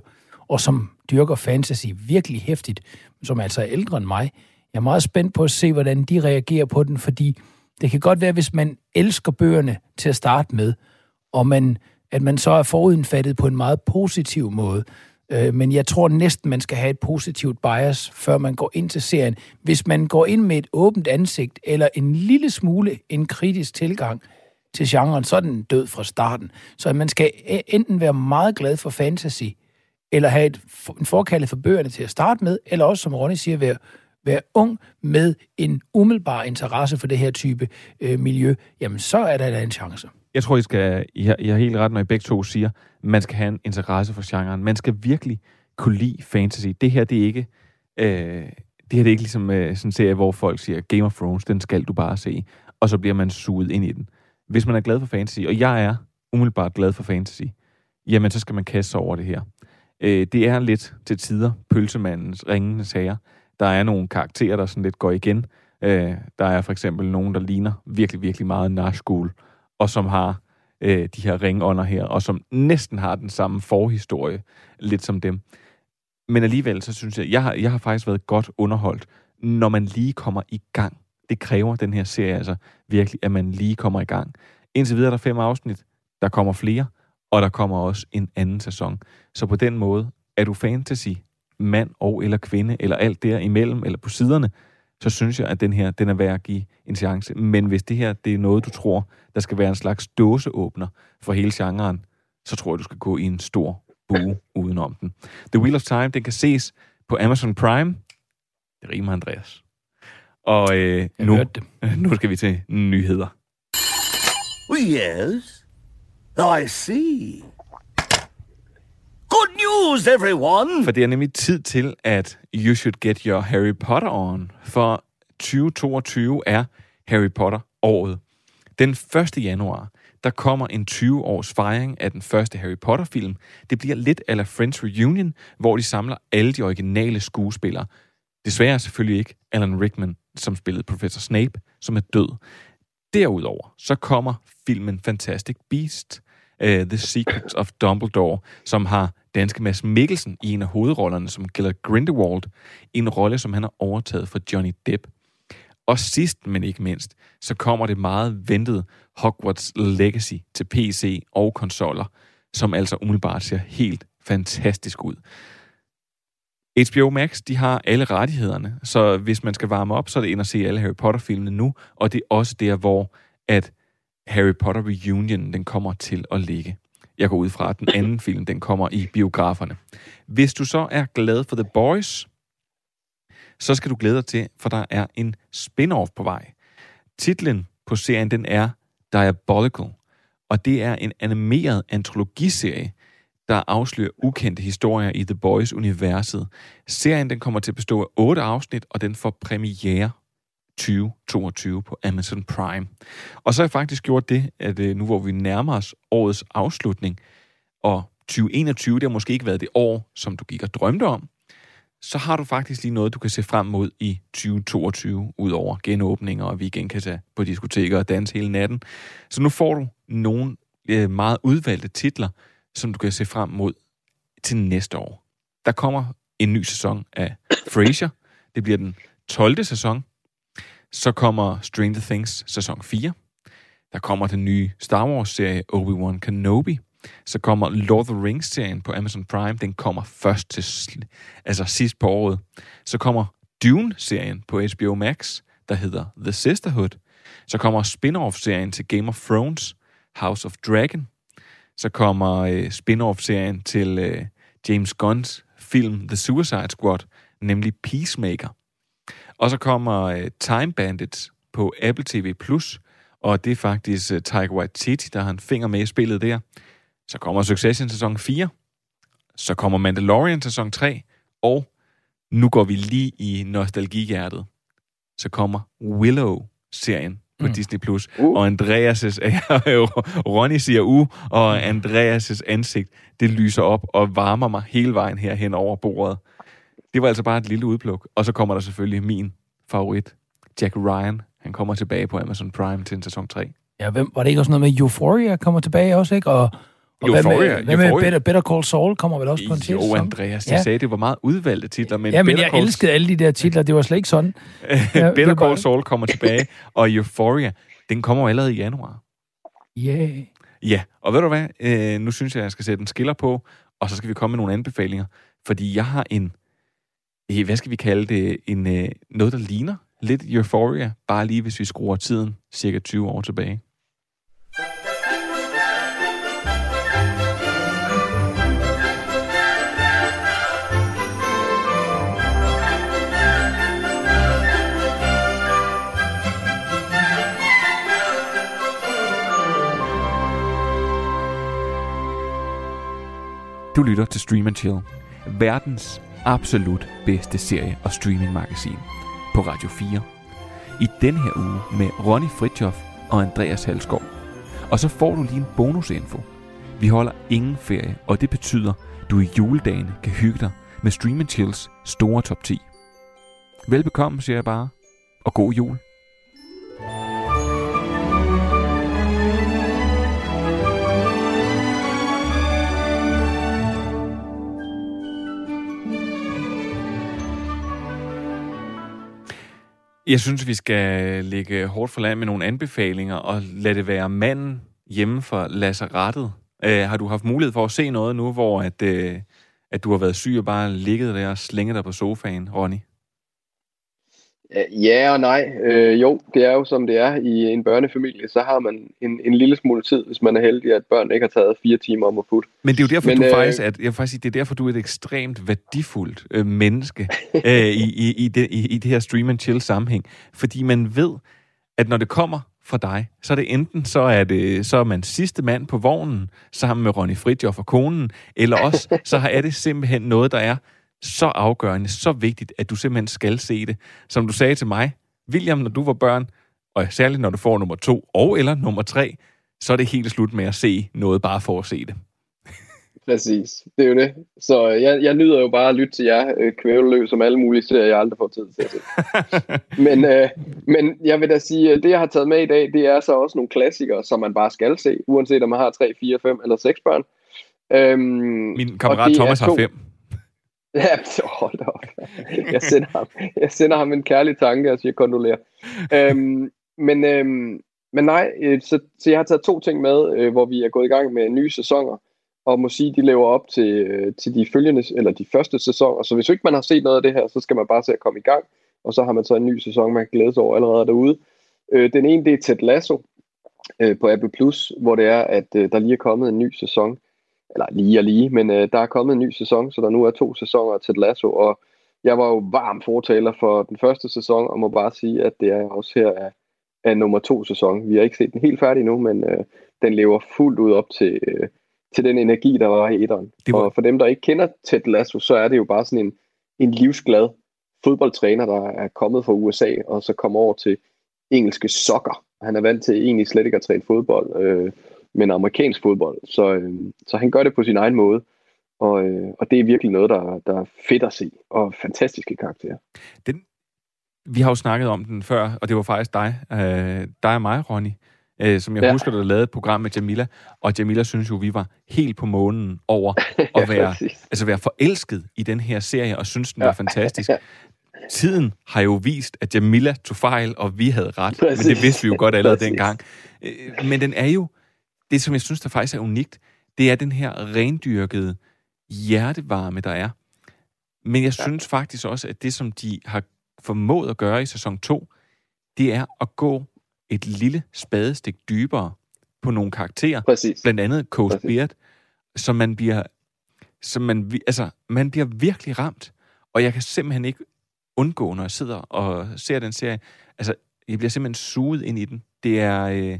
og som dyrker fantasy virkelig hæftigt, som altså er ældre end mig. Jeg er meget spændt på at se, hvordan de reagerer på den, fordi det kan godt være, hvis man elsker bøgerne til at starte med, og man, at man så er forudindfattet på en meget positiv måde, Øh, men jeg tror næsten, man skal have et positivt bias, før man går ind til serien. Hvis man går ind med et åbent ansigt, eller en lille smule en kritisk tilgang til genren, så er den død fra starten. Så man skal e- enten være meget glad for fantasy, eller have et, en forkaldet for bøgerne til at starte med, eller også, som Ronny siger, være, være ung med en umiddelbar interesse for det her type øh, miljø, jamen så er der da en chance. Jeg tror, I, skal, I, har, I har helt ret, når I begge to siger, man skal have en interesse for genren. Man skal virkelig kunne lide fantasy. Det her, det er ikke... Øh, det her det er ikke ligesom øh, sådan en serie, hvor folk siger, Game of Thrones, den skal du bare se. Og så bliver man suget ind i den. Hvis man er glad for fantasy, og jeg er umiddelbart glad for fantasy, jamen så skal man kaste sig over det her. Øh, det er lidt til tider pølsemandens ringende sager. Der er nogle karakterer, der sådan lidt går igen. Øh, der er for eksempel nogen, der ligner virkelig, virkelig meget Nashgul, og som har øh, de her ringånder her, og som næsten har den samme forhistorie, lidt som dem. Men alligevel, så synes jeg, jeg har, jeg har faktisk været godt underholdt, når man lige kommer i gang. Det kræver den her serie altså virkelig, at man lige kommer i gang. Indtil videre er der fem afsnit, der kommer flere, og der kommer også en anden sæson. Så på den måde, er du fantasy, mand og eller kvinde, eller alt der imellem, eller på siderne, så synes jeg, at den her, den er værd at give en chance. Men hvis det her, det er noget, du tror, der skal være en slags dåseåbner for hele genren, så tror jeg, du skal gå i en stor bue udenom den. The Wheel of Time, den kan ses på Amazon Prime. Det rimer, Andreas. Og øh, nu, nu skal vi til nyheder. Yes, I see. News, everyone! For det er nemlig tid til, at you should get your Harry Potter on. For 2022 er Harry Potter året. Den 1. januar, der kommer en 20-års fejring af den første Harry Potter-film. Det bliver lidt eller Friends Reunion, hvor de samler alle de originale skuespillere. Desværre selvfølgelig ikke Alan Rickman, som spillede Professor Snape, som er død. Derudover så kommer filmen Fantastic Beast, uh, øh, The Secrets of Dumbledore, som har danske Mads Mikkelsen i en af hovedrollerne som Gellert Grindelwald, en rolle, som han har overtaget fra Johnny Depp. Og sidst, men ikke mindst, så kommer det meget ventede Hogwarts Legacy til PC og konsoller, som altså umiddelbart ser helt fantastisk ud. HBO Max, de har alle rettighederne, så hvis man skal varme op, så er det ind og se alle Harry Potter-filmene nu, og det er også der, hvor at Harry Potter Reunion, den kommer til at ligge. Jeg går ud fra, at den anden film, den kommer i biograferne. Hvis du så er glad for The Boys, så skal du glæde dig til, for der er en spin-off på vej. Titlen på serien, den er Diabolical, og det er en animeret antologiserie, der afslører ukendte historier i The Boys-universet. Serien den kommer til at bestå af otte afsnit, og den får premiere 2022 på Amazon Prime. Og så har jeg faktisk gjort det, at øh, nu hvor vi nærmer os årets afslutning, og 2021, det har måske ikke været det år, som du gik og drømte om, så har du faktisk lige noget, du kan se frem mod i 2022, ud over genåbninger, og vi igen kan tage på diskoteker og danse hele natten. Så nu får du nogle øh, meget udvalgte titler, som du kan se frem mod til næste år. Der kommer en ny sæson af Frasier. Det bliver den 12. sæson. Så kommer Stranger Things sæson 4. Der kommer den nye Star Wars-serie Obi-Wan Kenobi. Så kommer Lord of the Rings-serien på Amazon Prime. Den kommer først til altså sidst på året. Så kommer Dune-serien på HBO Max, der hedder The Sisterhood. Så kommer spin-off-serien til Game of Thrones, House of Dragon. Så kommer øh, spin-off-serien til øh, James Gunns film The Suicide Squad, nemlig Peacemaker. Og så kommer øh, Time Bandits på Apple TV+, og det er faktisk uh, Taika Waititi, der har en finger med i spillet der. Så kommer Succession sæson 4, så kommer Mandalorian sæson 3, og nu går vi lige i nostalgihjertet. Så kommer Willow-serien på mm. Disney+. Plus. Uh. Og Andreas' Ronny siger u, uh, og Andreas' ansigt, det lyser op og varmer mig hele vejen her hen over bordet. Det var altså bare et lille udpluk. Og så kommer der selvfølgelig min favorit, Jack Ryan. Han kommer tilbage på Amazon Prime til en sæson 3. Ja, hvem, var det ikke også noget med Euphoria kommer tilbage også, ikke? Og, og Euphoria, hvad med, hvad med Euphoria. Better, Better Call Saul kommer vel også på en til Jo, sæson? Andreas, de Ja. sagde, det var meget udvalgte titler, men Ja, men Better jeg Call, elskede alle de der titler. Det var slet ikke sådan. Better bare- Call Saul kommer tilbage, og Euphoria, den kommer allerede i januar. Yeah. Ja, og ved du hvad? Øh, nu synes jeg, jeg skal sætte en skiller på, og så skal vi komme med nogle anbefalinger. Fordi jeg har en, hvad skal vi kalde det, en, øh, noget, der ligner lidt Euphoria, bare lige hvis vi skruer tiden cirka 20 år tilbage. Du lytter til Stream and Chill, verdens absolut bedste serie- og streamingmagasin på Radio 4. I den her uge med Ronny Fritjof og Andreas Halskov. Og så får du lige en bonusinfo. Vi holder ingen ferie, og det betyder, du i juledagene kan hygge dig med Stream Chills store top 10. Velbekomme, siger jeg bare, og god jul. Jeg synes, vi skal ligge hårdt for land med nogle anbefalinger og lade det være manden hjemme for lazarettet. Øh, har du haft mulighed for at se noget nu, hvor at, øh, at du har været syg og bare ligget der og slænget dig på sofaen, Ronny? Ja og nej. Øh, jo, det er jo som det er i en børnefamilie, så har man en, en lille smule tid, hvis man er heldig, at børn ikke har taget fire timer om at putte. Men det er jo derfor, Men, du øh, faktisk, at, jeg vil faktisk sige, det er derfor, du er et ekstremt værdifuldt øh, menneske øh, i, i, i, det, i, i det her stream and chill sammenhæng. Fordi man ved, at når det kommer fra dig, så er det enten, så er, det, så er man sidste mand på vognen, sammen med Ronny Fridjof og konen, eller også, så er det simpelthen noget, der er så afgørende, så vigtigt, at du simpelthen skal se det. Som du sagde til mig, William, når du var børn, og særligt når du får nummer to og eller nummer tre, så er det helt slut med at se noget bare for at se det. Præcis, det er jo det. Så jeg, jeg nyder jo bare at lytte til jer øh, kvæveløb, som alle mulige serier, jeg aldrig får tid til at se. men, øh, men jeg vil da sige, at det jeg har taget med i dag, det er så også nogle klassikere, som man bare skal se, uanset om man har 3, 4, 5 eller 6 børn. Øhm, Min kammerat er Thomas har to- fem. Ja, så hold da op. Jeg sender ham, jeg sender ham en kærlig tanke og siger kondolerer. øhm, men, øhm, men nej, øh, så, så jeg har taget to ting med, øh, hvor vi er gået i gang med nye sæsoner, og må sige, de lever op til, øh, til de følgende, eller de første sæsoner. Så hvis ikke man har set noget af det her, så skal man bare se at komme i gang, og så har man så en ny sæson, man kan glæde sig over allerede derude. Øh, den ene, det er Ted Lasso øh, på Apple Plus, hvor det er, at øh, der lige er kommet en ny sæson, eller lige og lige, men øh, der er kommet en ny sæson, så der nu er to sæsoner Ted Lasso, og jeg var jo varm fortaler for den første sæson, og må bare sige, at det er også her af, af nummer to sæson. Vi har ikke set den helt færdig nu, men øh, den lever fuldt ud op til, øh, til den energi, der var i etteren. Det var- Og for dem, der ikke kender Ted Lasso, så er det jo bare sådan en, en livsglad fodboldtræner, der er kommet fra USA, og så kommer over til engelske sokker. Han er vant til egentlig slet ikke at træne fodbold, øh, men amerikansk fodbold. Så, øh, så han gør det på sin egen måde. Og, øh, og det er virkelig noget, der, der er fedt at se, og fantastiske karakterer. Den, vi har jo snakket om den før, og det var faktisk dig, øh, dig og mig, Ronny, øh, som jeg ja. husker, der lavede et program med Jamila, og Jamila synes jo, vi var helt på månen over at være, altså være forelsket i den her serie, og synes, den var fantastisk. Tiden har jo vist, at Jamila tog fejl, og vi havde ret, præcis. men det vidste vi jo godt allerede præcis. dengang. Øh, men den er jo, det som jeg synes, der faktisk er unikt, det er den her rendyrkede hjertevarme, der er. Men jeg synes ja. faktisk også, at det, som de har formået at gøre i sæson 2, det er at gå et lille spadestik dybere på nogle karakterer. Præcis. Blandt andet Coast Præcis. Beard, som man bliver, som man, altså, man bliver virkelig ramt. Og jeg kan simpelthen ikke undgå, når jeg sidder og ser den serie. Altså, jeg bliver simpelthen suget ind i den. Det er... Øh,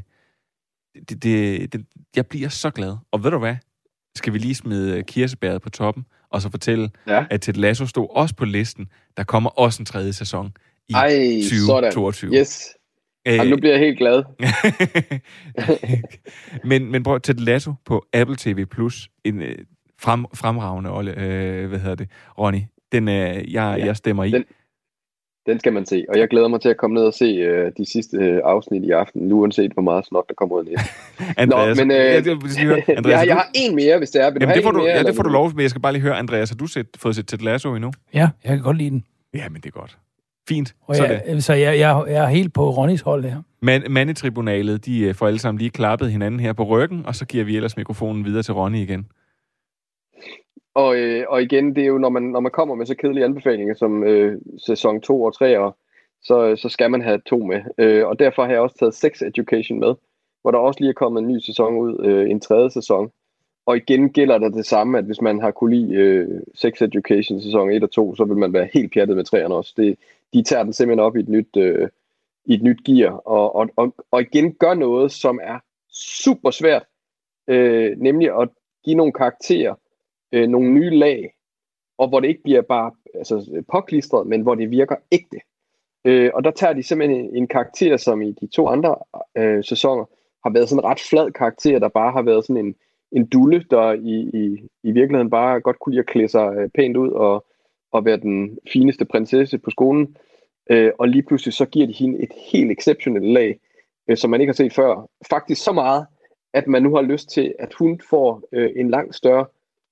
det, det, det, jeg bliver så glad. Og ved du hvad? Skal vi lige smide kirsebæret på toppen, og så fortælle, ja. at Ted Lasso stod også på listen. Der kommer også en tredje sæson i Ej, 2022. Sådan. Yes. Æh, Jamen, nu bliver jeg helt glad. men, men prøv Ted Lasso på Apple TV+, Plus, en øh, frem, fremragende, Olle, øh, hvad hedder det, Ronny, den, øh, jeg, ja, jeg stemmer i. Den, den skal man se, og jeg glæder mig til at komme ned og se øh, de sidste øh, afsnit i aften, nu uanset hvor meget snot der kommer ud af Andreas, Nå, men, øh, jeg, jeg, Andreas, jeg, jeg har en mere, hvis det er. Jamen, det får, du, mere, ja, det får du lov, men jeg skal bare lige høre, Andreas, har du set, fået set Ted Lasso endnu? Ja, jeg kan godt lide den. Ja, men det er godt. Fint. Og så, jeg, det. så jeg, jeg, jeg er helt på Ronnys hold her. Man, mandetribunalet, de øh, får alle sammen lige klappet hinanden her på ryggen, og så giver vi ellers mikrofonen videre til Ronny igen. Og, øh, og igen, det er jo, når man, når man kommer med så kedelige anbefalinger som øh, sæson 2 og 3, og, så, så skal man have to med. Øh, og derfor har jeg også taget Sex Education med, hvor der også lige er kommet en ny sæson ud, øh, en tredje sæson. Og igen gælder der det samme, at hvis man har kunne lide øh, Sex Education sæson 1 og 2, så vil man være helt pjattet med træerne også. Det, de tager den simpelthen op i et nyt, øh, i et nyt gear, og, og, og, og igen gør noget, som er super svært, øh, nemlig at give nogle karakterer, øh, nogle nye lag, og hvor det ikke bliver bare altså, påklistret, men hvor det virker ægte. Øh, og der tager de simpelthen en, en karakter, som i de to andre øh, sæsoner har været sådan en ret flad karakter, der bare har været sådan en, en dulle, der i, i, i virkeligheden bare godt kunne lide at klæde sig øh, pænt ud og, og være den fineste prinsesse på skolen. Øh, og lige pludselig så giver de hende et helt exceptionelt lag, øh, som man ikke har set før. Faktisk så meget, at man nu har lyst til, at hun får øh, en langt større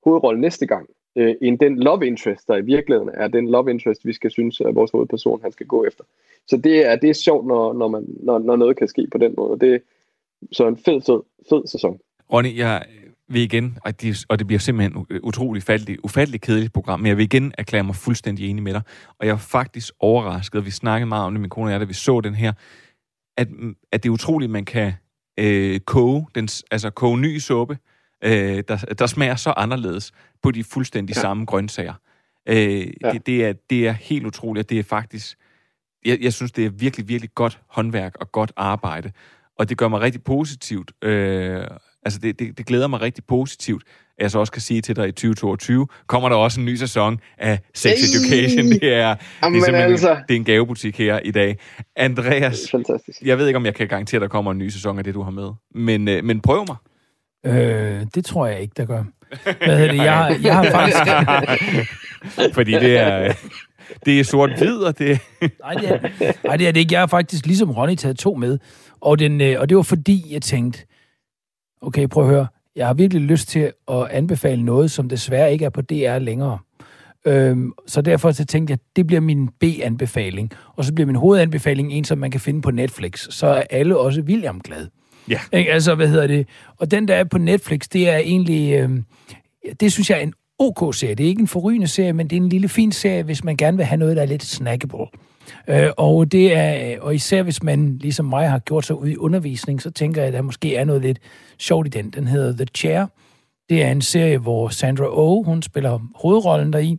hovedrolle næste gang, øh, end den love interest, der i virkeligheden er den love interest, vi skal synes, at vores hovedperson han skal gå efter. Så det er, det er sjovt, når, når, man, når, når noget kan ske på den måde. Det er så en fed, fed, fed sæson. Ronny, jeg vil igen, og det, og det bliver simpelthen øh, utrolig ufatteligt, ufatteligt kedeligt program, men jeg vil igen erklære mig fuldstændig enig med dig. Og jeg er faktisk overrasket, og vi snakkede meget om det, min kone og jeg, da vi så den her, at, at det er utroligt, man kan øh, koge, den, altså koge ny suppe, øh, der, der smager så anderledes på de fuldstændig ja. samme grøntsager. Øh, ja. det, det, er, det er helt utroligt, og det er faktisk... Jeg, jeg synes, det er virkelig, virkelig godt håndværk og godt arbejde. Og det gør mig rigtig positivt. Øh, altså, det, det, det glæder mig rigtig positivt, at jeg så også kan sige til dig i 2022, kommer der også en ny sæson af Sex hey! Education. Det er, Jamen, det er altså. det er en gavebutik her i dag. Andreas, fantastisk. jeg ved ikke, om jeg kan garantere, at der kommer en ny sæson af det, du har med. Men, øh, men prøv mig. Øh, det tror jeg ikke, der gør. Hvad det? Jeg, jeg har faktisk... Fordi det er... Det er sort-hvid, og det... nej, det er, nej, det er det ikke. Jeg har faktisk ligesom Ronny taget to med. Og, den, øh, og det var fordi, jeg tænkte, okay, prøv at høre, jeg har virkelig lyst til at anbefale noget, som desværre ikke er på DR længere. Øhm, så derfor så tænkte jeg, det bliver min B-anbefaling. Og så bliver min hovedanbefaling en, som man kan finde på Netflix. Så er alle også William glad. Ja. Ikke? Altså, hvad hedder det? Og den, der er på Netflix, det er egentlig... Øh, det synes jeg er en OK-serie. Det er ikke en forrygende serie, men det er en lille fin serie, hvis man gerne vil have noget, der er lidt snackable. Øh, og, det er, og især hvis man, ligesom mig, har gjort sig ud i undervisning, så tænker jeg, at der måske er noget lidt sjovt i den. Den hedder The Chair. Det er en serie, hvor Sandra Oh, hun spiller hovedrollen deri,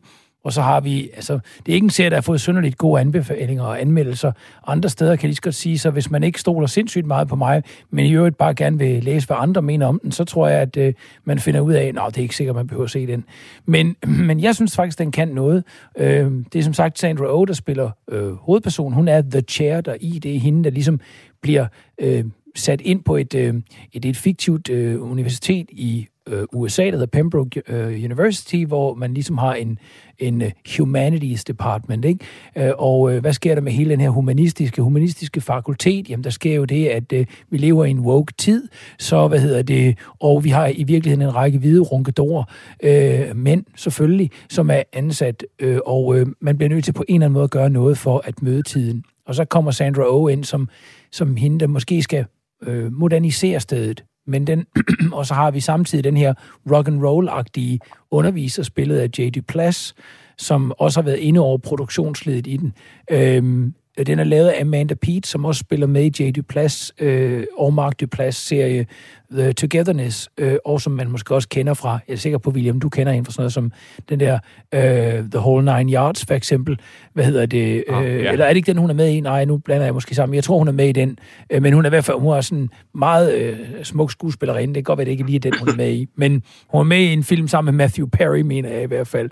og så har vi, altså, det er ikke en serie, der har fået synderligt gode anbefalinger og anmeldelser. Andre steder kan jeg lige godt sige, så hvis man ikke stoler sindssygt meget på mig, men i øvrigt bare gerne vil læse, hvad andre mener om den, så tror jeg, at øh, man finder ud af, at det er ikke sikkert, man behøver at se den. Men, men jeg synes faktisk, den kan noget. Øh, det er som sagt Sandra Oh, der spiller øh, hovedpersonen. Hun er the chair der i. Det er hende, der ligesom bliver øh, sat ind på et, øh, et, et fiktivt øh, universitet i øh, USA, der hedder Pembroke øh, University, hvor man ligesom har en, en øh, humanities department, ikke? Øh, og øh, hvad sker der med hele den her humanistiske, humanistiske fakultet? Jamen, der sker jo det, at øh, vi lever i en woke tid, så hvad hedder det, og vi har i virkeligheden en række hvide runkedorer, øh, mænd selvfølgelig, som er ansat, øh, og øh, man bliver nødt til på en eller anden måde at gøre noget for at møde tiden. Og så kommer Sandra Oh ind, som, som hende, der måske skal øh, modernisere stedet. Men den, og så har vi samtidig den her rock and roll-agtige underviser, spillet af J.D. Plass, som også har været inde over produktionsledet i den. Øhm, den er lavet af Amanda Pete, som også spiller med i J. Duplass øh, og Mark Duplass serie The Togetherness, øh, og som man måske også kender fra, jeg er sikker på, William, du kender en fra sådan noget som den der øh, The Whole Nine Yards, for eksempel. Hvad hedder det? Øh, oh, ja. Eller er det ikke den, hun er med i? Nej, nu blander jeg måske sammen. Jeg tror, hun er med i den. Øh, men hun er i hvert fald, hun er sådan meget øh, smuk skuespillerinde. Det kan godt være, det ikke lige er den, hun er med i. Men hun er med i en film sammen med Matthew Perry, mener jeg i hvert fald.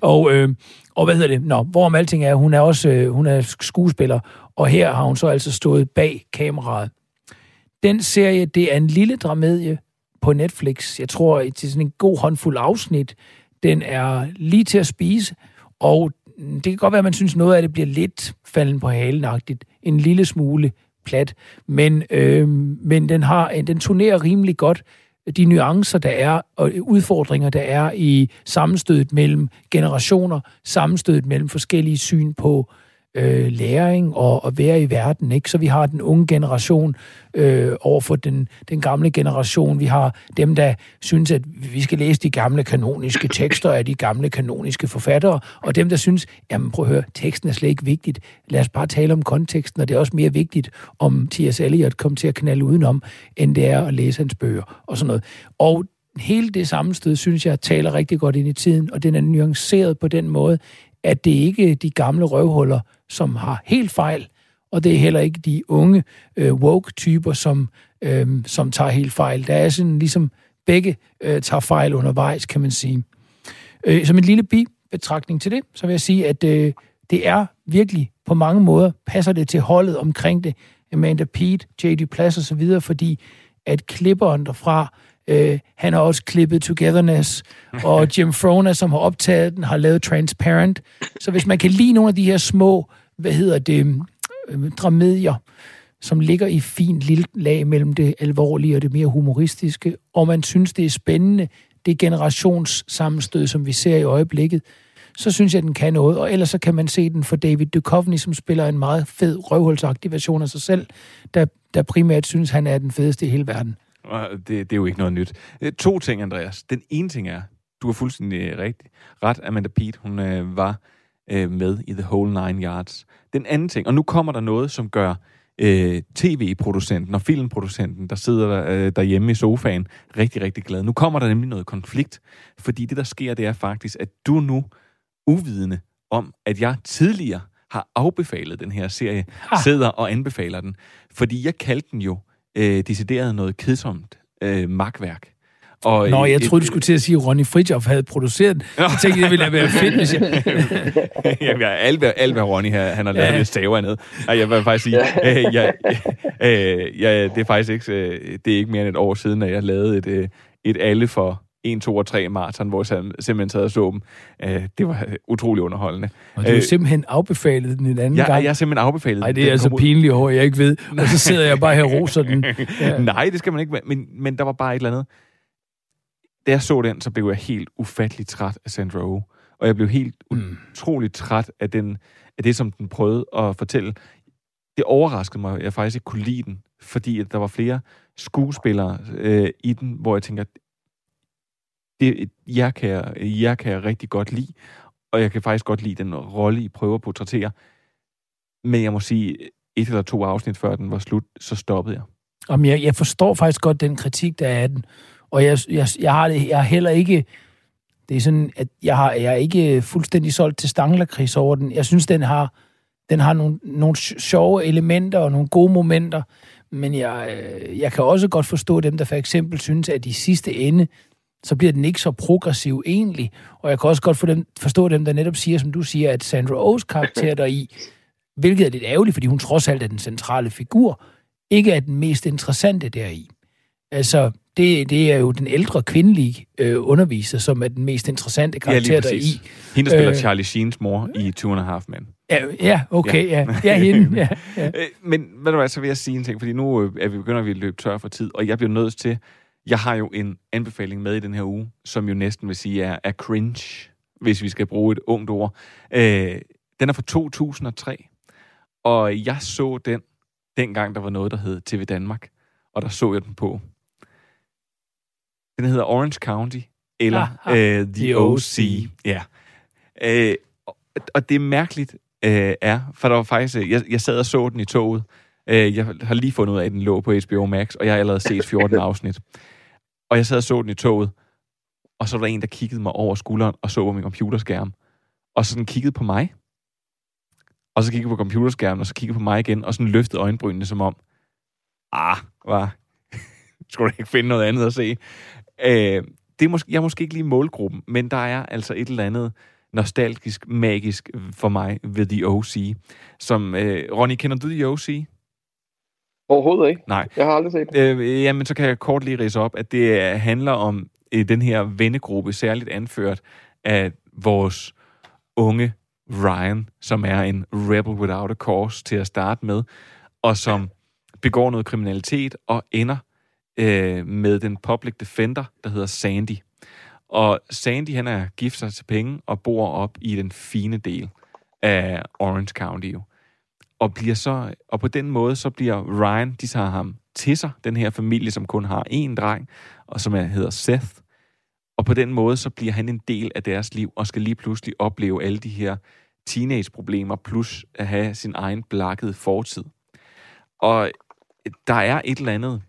Og, øh, og hvad hedder det? Nå, hvorom alting er, hun er også øh, hun er skuespiller, og her har hun så altså stået bag kameraet. Den serie, det er en lille dramedie på Netflix. Jeg tror, det er sådan en god håndfuld afsnit. Den er lige til at spise, og det kan godt være, at man synes, noget af det bliver lidt falden på halenagtigt. En lille smule plat, men, øh, men den, har, den turnerer rimelig godt de nuancer, der er, og udfordringer, der er i sammenstødet mellem generationer, sammenstødet mellem forskellige syn på øh, Øh, læring og at være i verden. Ikke? Så vi har den unge generation øh, over for den, den gamle generation. Vi har dem, der synes, at vi skal læse de gamle kanoniske tekster af de gamle kanoniske forfattere, og dem, der synes, jamen prøv at høre, teksten er slet ikke vigtigt. Lad os bare tale om konteksten, og det er også mere vigtigt, om T.S. Eliot kom til at knalde udenom, end det er at læse hans bøger og sådan noget. Og hele det sammenstød, synes jeg, taler rigtig godt ind i tiden, og den er nuanceret på den måde, at det ikke er de gamle røvhuller, som har helt fejl, og det er heller ikke de unge øh, woke-typer, som, øh, som tager helt fejl. Der er sådan ligesom begge øh, tager fejl undervejs, kan man sige. Øh, som en lille bi-betragtning til det, så vil jeg sige, at øh, det er virkelig på mange måder, passer det til holdet omkring det, Amanda Pete, J.D. Plass og så videre, fordi at klipperen derfra Øh, han har også klippet Togetherness, og Jim Frona, som har optaget den, har lavet Transparent. Så hvis man kan lide nogle af de her små, hvad hedder det, øh, dramedier, som ligger i fint lille lag mellem det alvorlige og det mere humoristiske, og man synes, det er spændende, det generationssammenstød, som vi ser i øjeblikket, så synes jeg, den kan noget. Og ellers så kan man se den for David Duchovny, som spiller en meget fed røvhulsagtig version af sig selv, der, der primært synes, han er den fedeste i hele verden. Det, det er jo ikke noget nyt. Øh, to ting, Andreas. Den ene ting er, du har fuldstændig rigtig ret, Amanda Pete, hun øh, var øh, med i The Whole Nine Yards. Den anden ting, og nu kommer der noget, som gør øh, tv-producenten og filmproducenten, der sidder der, øh, derhjemme i sofaen, rigtig, rigtig glad. Nu kommer der nemlig noget konflikt, fordi det, der sker, det er faktisk, at du nu uvidende om, at jeg tidligere har afbefalet den her serie, ah. sidder og anbefaler den. Fordi jeg kaldte den jo øh, decideret noget kedsomt øh, magtværk. Og Nå, jeg troede, du skulle til at sige, at Ronny Fridjof havde produceret den. Jeg tænkte, det ville være fedt, hvis jeg... Jamen, jeg alt, hvad, alt, hvad Ronny her, han har lavet, ja. det staver ned. Ej, jeg vil faktisk sige, øh, jeg, øh, jeg, det er faktisk ikke, øh, det er ikke mere end et år siden, at jeg lavede et, øh, et alle for 1, 2 og 3 maraton, hvor jeg simpelthen sad og så dem. Øh, det var utrolig underholdende. Og du har øh, simpelthen afbefalet den en anden ja, gang? jeg har simpelthen afbefalet den. Nej, det er altså pinligt over, jeg ikke ved. Og så sidder jeg bare her og roser den. Ja. Nej, det skal man ikke. Men, men der var bare et eller andet. Da jeg så den, så blev jeg helt ufattelig træt af Sandra Oh. Og jeg blev helt mm. utrolig træt af, den, af det, som den prøvede at fortælle. Det overraskede mig, at jeg faktisk ikke kunne lide den, fordi at der var flere skuespillere øh, i den, hvor jeg tænker, det, jeg, kan, jeg kan jeg rigtig godt lide, og jeg kan faktisk godt lide den rolle, I prøver at portrættere. Men jeg må sige, et eller to afsnit før den var slut, så stoppede jeg. Om jeg, jeg forstår faktisk godt den kritik, der er af den. Og jeg, jeg, jeg, har, det, jeg har heller ikke... Det er sådan, at jeg, har, jeg er ikke fuldstændig solgt til Stanglerkris over den. Jeg synes, den har, den har nogle, nogle sjove elementer og nogle gode momenter. Men jeg, øh, jeg kan også godt forstå dem, der for eksempel synes, at i sidste ende, så bliver den ikke så progressiv egentlig. Og jeg kan også godt for dem, forstå dem, der netop siger, som du siger, at Sandra Oh's karakter der i, hvilket er lidt ærgerligt, fordi hun trods alt er den centrale figur, ikke er den mest interessante deri. Altså, det, det er jo den ældre kvindelige øh, underviser, som er den mest interessante karakter ja, der lige i. præcis. Hende, der spiller Øh. Charlie Sheens mor i Two and a Half Men. Ja, ja okay, ja. Ja, ja hende. Ja, ja. Øh, Men ved du hvad, så vil jeg sige en ting, fordi nu øh, er vi begynder vi at løbe tør for tid, og jeg bliver nødt til, jeg har jo en anbefaling med i den her uge, som jo næsten vil sige er, er cringe, hvis vi skal bruge et ungt ord. Øh, den er fra 2003, og jeg så den, dengang der var noget, der hed TV Danmark, og der så jeg den på. Den hedder Orange County, eller Aha, øh, The, OC. OC. Ja. Øh, og, det er mærkeligt, øh, er, for der var faktisk, øh, jeg, jeg sad og så den i toget. Øh, jeg har lige fundet ud af, at den lå på HBO Max, og jeg har allerede set 14 afsnit. Og jeg sad og så den i toget, og så var der en, der kiggede mig over skulderen og så på min computerskærm. Og så sådan kiggede på mig. Og så kiggede på computerskærmen, og så kiggede på mig igen, og sådan løftede øjenbrynene som om, ah, var, skulle du ikke finde noget andet at se? Øh, det er måske, jeg er måske ikke lige målgruppen, men der er altså et eller andet nostalgisk, magisk for mig ved The O.C. Som, øh, Ronny, kender du The O.C.? Overhovedet ikke. Nej. Jeg har aldrig set det. Øh, jamen, så kan jeg kort lige rise op, at det øh, handler om øh, den her vennegruppe, særligt anført af vores unge Ryan, som er en rebel without a cause til at starte med, og som begår noget kriminalitet og ender øh, med den public defender, der hedder Sandy. Og Sandy, han er gift sig til penge og bor op i den fine del af Orange County. Jo. Og, bliver så, og på den måde, så bliver Ryan, de tager ham til sig, den her familie, som kun har én dreng, og som er, hedder Seth. Og på den måde, så bliver han en del af deres liv, og skal lige pludselig opleve alle de her teenage-problemer, plus at have sin egen blakkede fortid. Og der er et eller andet,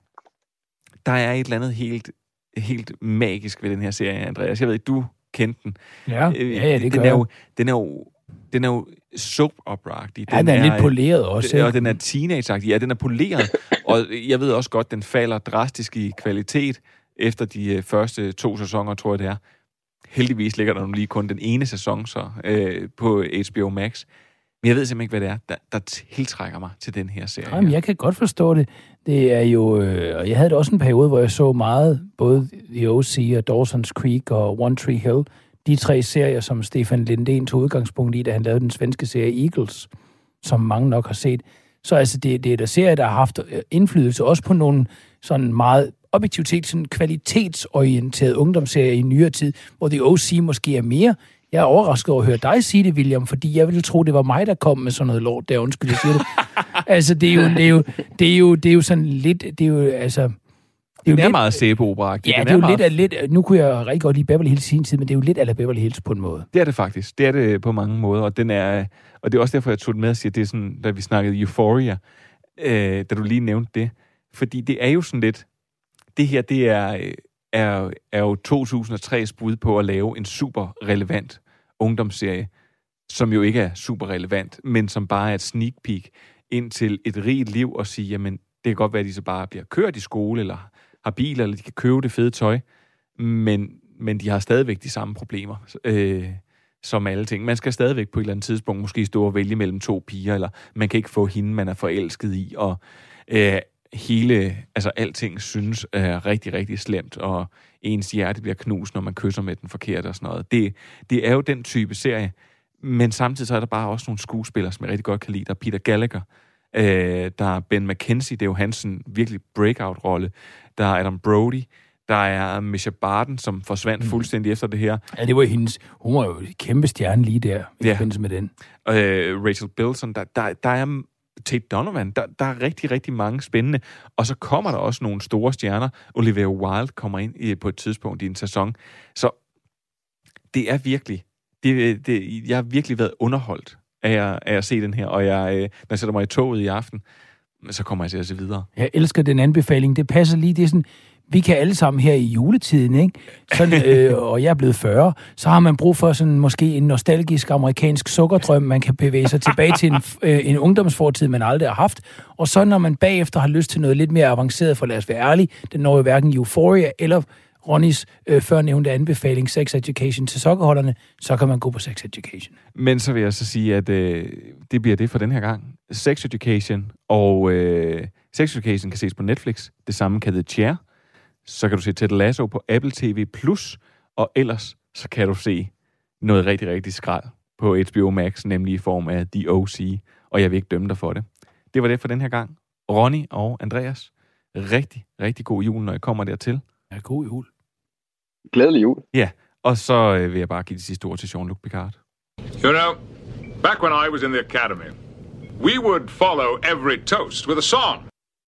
der er et eller andet helt, helt magisk ved den her serie, Andreas. Jeg ved ikke, du kendte den. Ja, Øh, ja, ja, det den gør er jo, den er jo, den er jo soap opera -agtig. Ja, den er lidt poleret også, Og den er teenage Ja, den er poleret. og jeg ved også godt, den falder drastisk i kvalitet efter de øh, første to sæsoner, tror jeg det er. Heldigvis ligger der nu lige kun den ene sæson så øh, på HBO Max. Men jeg ved simpelthen ikke, hvad det er, der, der tiltrækker mig til den her serie. Jamen, jeg kan godt forstå det. Det er jo... Øh, og jeg havde også en periode, hvor jeg så meget, både The O.C. og Dawson's Creek og One Tree Hill. De tre serier, som Stefan Lindén tog udgangspunkt i, da han lavede den svenske serie Eagles, som mange nok har set. Så altså, det, det er der serier, der har haft øh, indflydelse også på nogle sådan meget objektivt sådan kvalitetsorienterede ungdomsserier i nyere tid, hvor The O.C. måske er mere. Jeg er overrasket over at høre dig sige det, William, fordi jeg ville tro, det var mig, der kom med sådan noget lort der. Undskyld, jeg siger det. altså, det er jo, det er jo, det er jo, det er jo sådan lidt, det er jo, altså... Det er jo Den er lidt, meget sæbeopera Ja, det er jo meget, lidt, lidt, nu kunne jeg rigtig godt lide Beverly Hills sin tid, men det er jo lidt af Beverly Hills på en måde. Det er det faktisk. Det er det på mange måder, og, den er, og det er også derfor, jeg tog den med og siger, at det er sådan, da vi snakkede Euphoria, øh, da du lige nævnte det. Fordi det er jo sådan lidt, det her, det er, øh, er, er jo 2003's bud på at lave en super relevant ungdomsserie, som jo ikke er super relevant, men som bare er et sneak peek ind til et rigt liv og sige, jamen, det kan godt være, at de så bare bliver kørt i skole, eller har biler, eller de kan købe det fede tøj, men, men de har stadigvæk de samme problemer, øh, som alle ting. Man skal stadigvæk på et eller andet tidspunkt måske stå og vælge mellem to piger, eller man kan ikke få hende, man er forelsket i, og øh, hele, altså alting synes er rigtig, rigtig slemt, og ens hjerte bliver knust, når man kysser med den forkerte og sådan noget. Det, det er jo den type serie, men samtidig så er der bare også nogle skuespillere, som jeg rigtig godt kan lide. Der er Peter Gallagher, øh, der er Ben McKenzie, det er jo hans sådan, virkelig breakout-rolle. Der er Adam Brody, der er Misha Barton, som forsvandt mm. fuldstændig efter det her. Ja, det var hendes, hun var jo kæmpe stjerne lige der, i Ja. forbindelse med den. øh, Rachel Bilson, der, der, der er Tate Donovan, der, der er rigtig, rigtig mange spændende. Og så kommer der også nogle store stjerner. Olivia Wilde kommer ind i, på et tidspunkt i en sæson. Så det er virkelig, det, det, jeg har virkelig været underholdt af at, af at se den her. Og jeg, øh, når jeg sætter mig i toget i aften, så kommer jeg til at se videre. Jeg elsker den anbefaling. Det passer lige, det er sådan, vi kan alle sammen her i juletiden, ikke? Sådan, øh, og jeg er blevet 40, så har man brug for sådan måske en nostalgisk amerikansk sukkerdrøm, man kan bevæge sig tilbage til en, øh, en ungdomsfortid, man aldrig har haft. Og så når man bagefter har lyst til noget lidt mere avanceret, for lad os være ærlige, den når jo hverken Euphoria eller Ronnys øh, førnævnte anbefaling, Sex Education til sokkerholderne, så kan man gå på Sex Education. Men så vil jeg så sige, at øh, det bliver det for den her gang. Sex Education, og øh, Sex Education kan ses på Netflix. Det samme kan The Chair, så kan du se Ted Lasso på Apple TV+, og ellers så kan du se noget rigtig, rigtig skrald på HBO Max, nemlig i form af The OC, og jeg vil ikke dømme dig for det. Det var det for den her gang. Ronny og Andreas, rigtig, rigtig god jul, når I kommer dertil. Ja, god jul. Glædelig jul. Ja, og så øh, vil jeg bare give det sidste ord til Jean-Luc Picard. You know, back when I was in the academy, we would follow every toast with a song.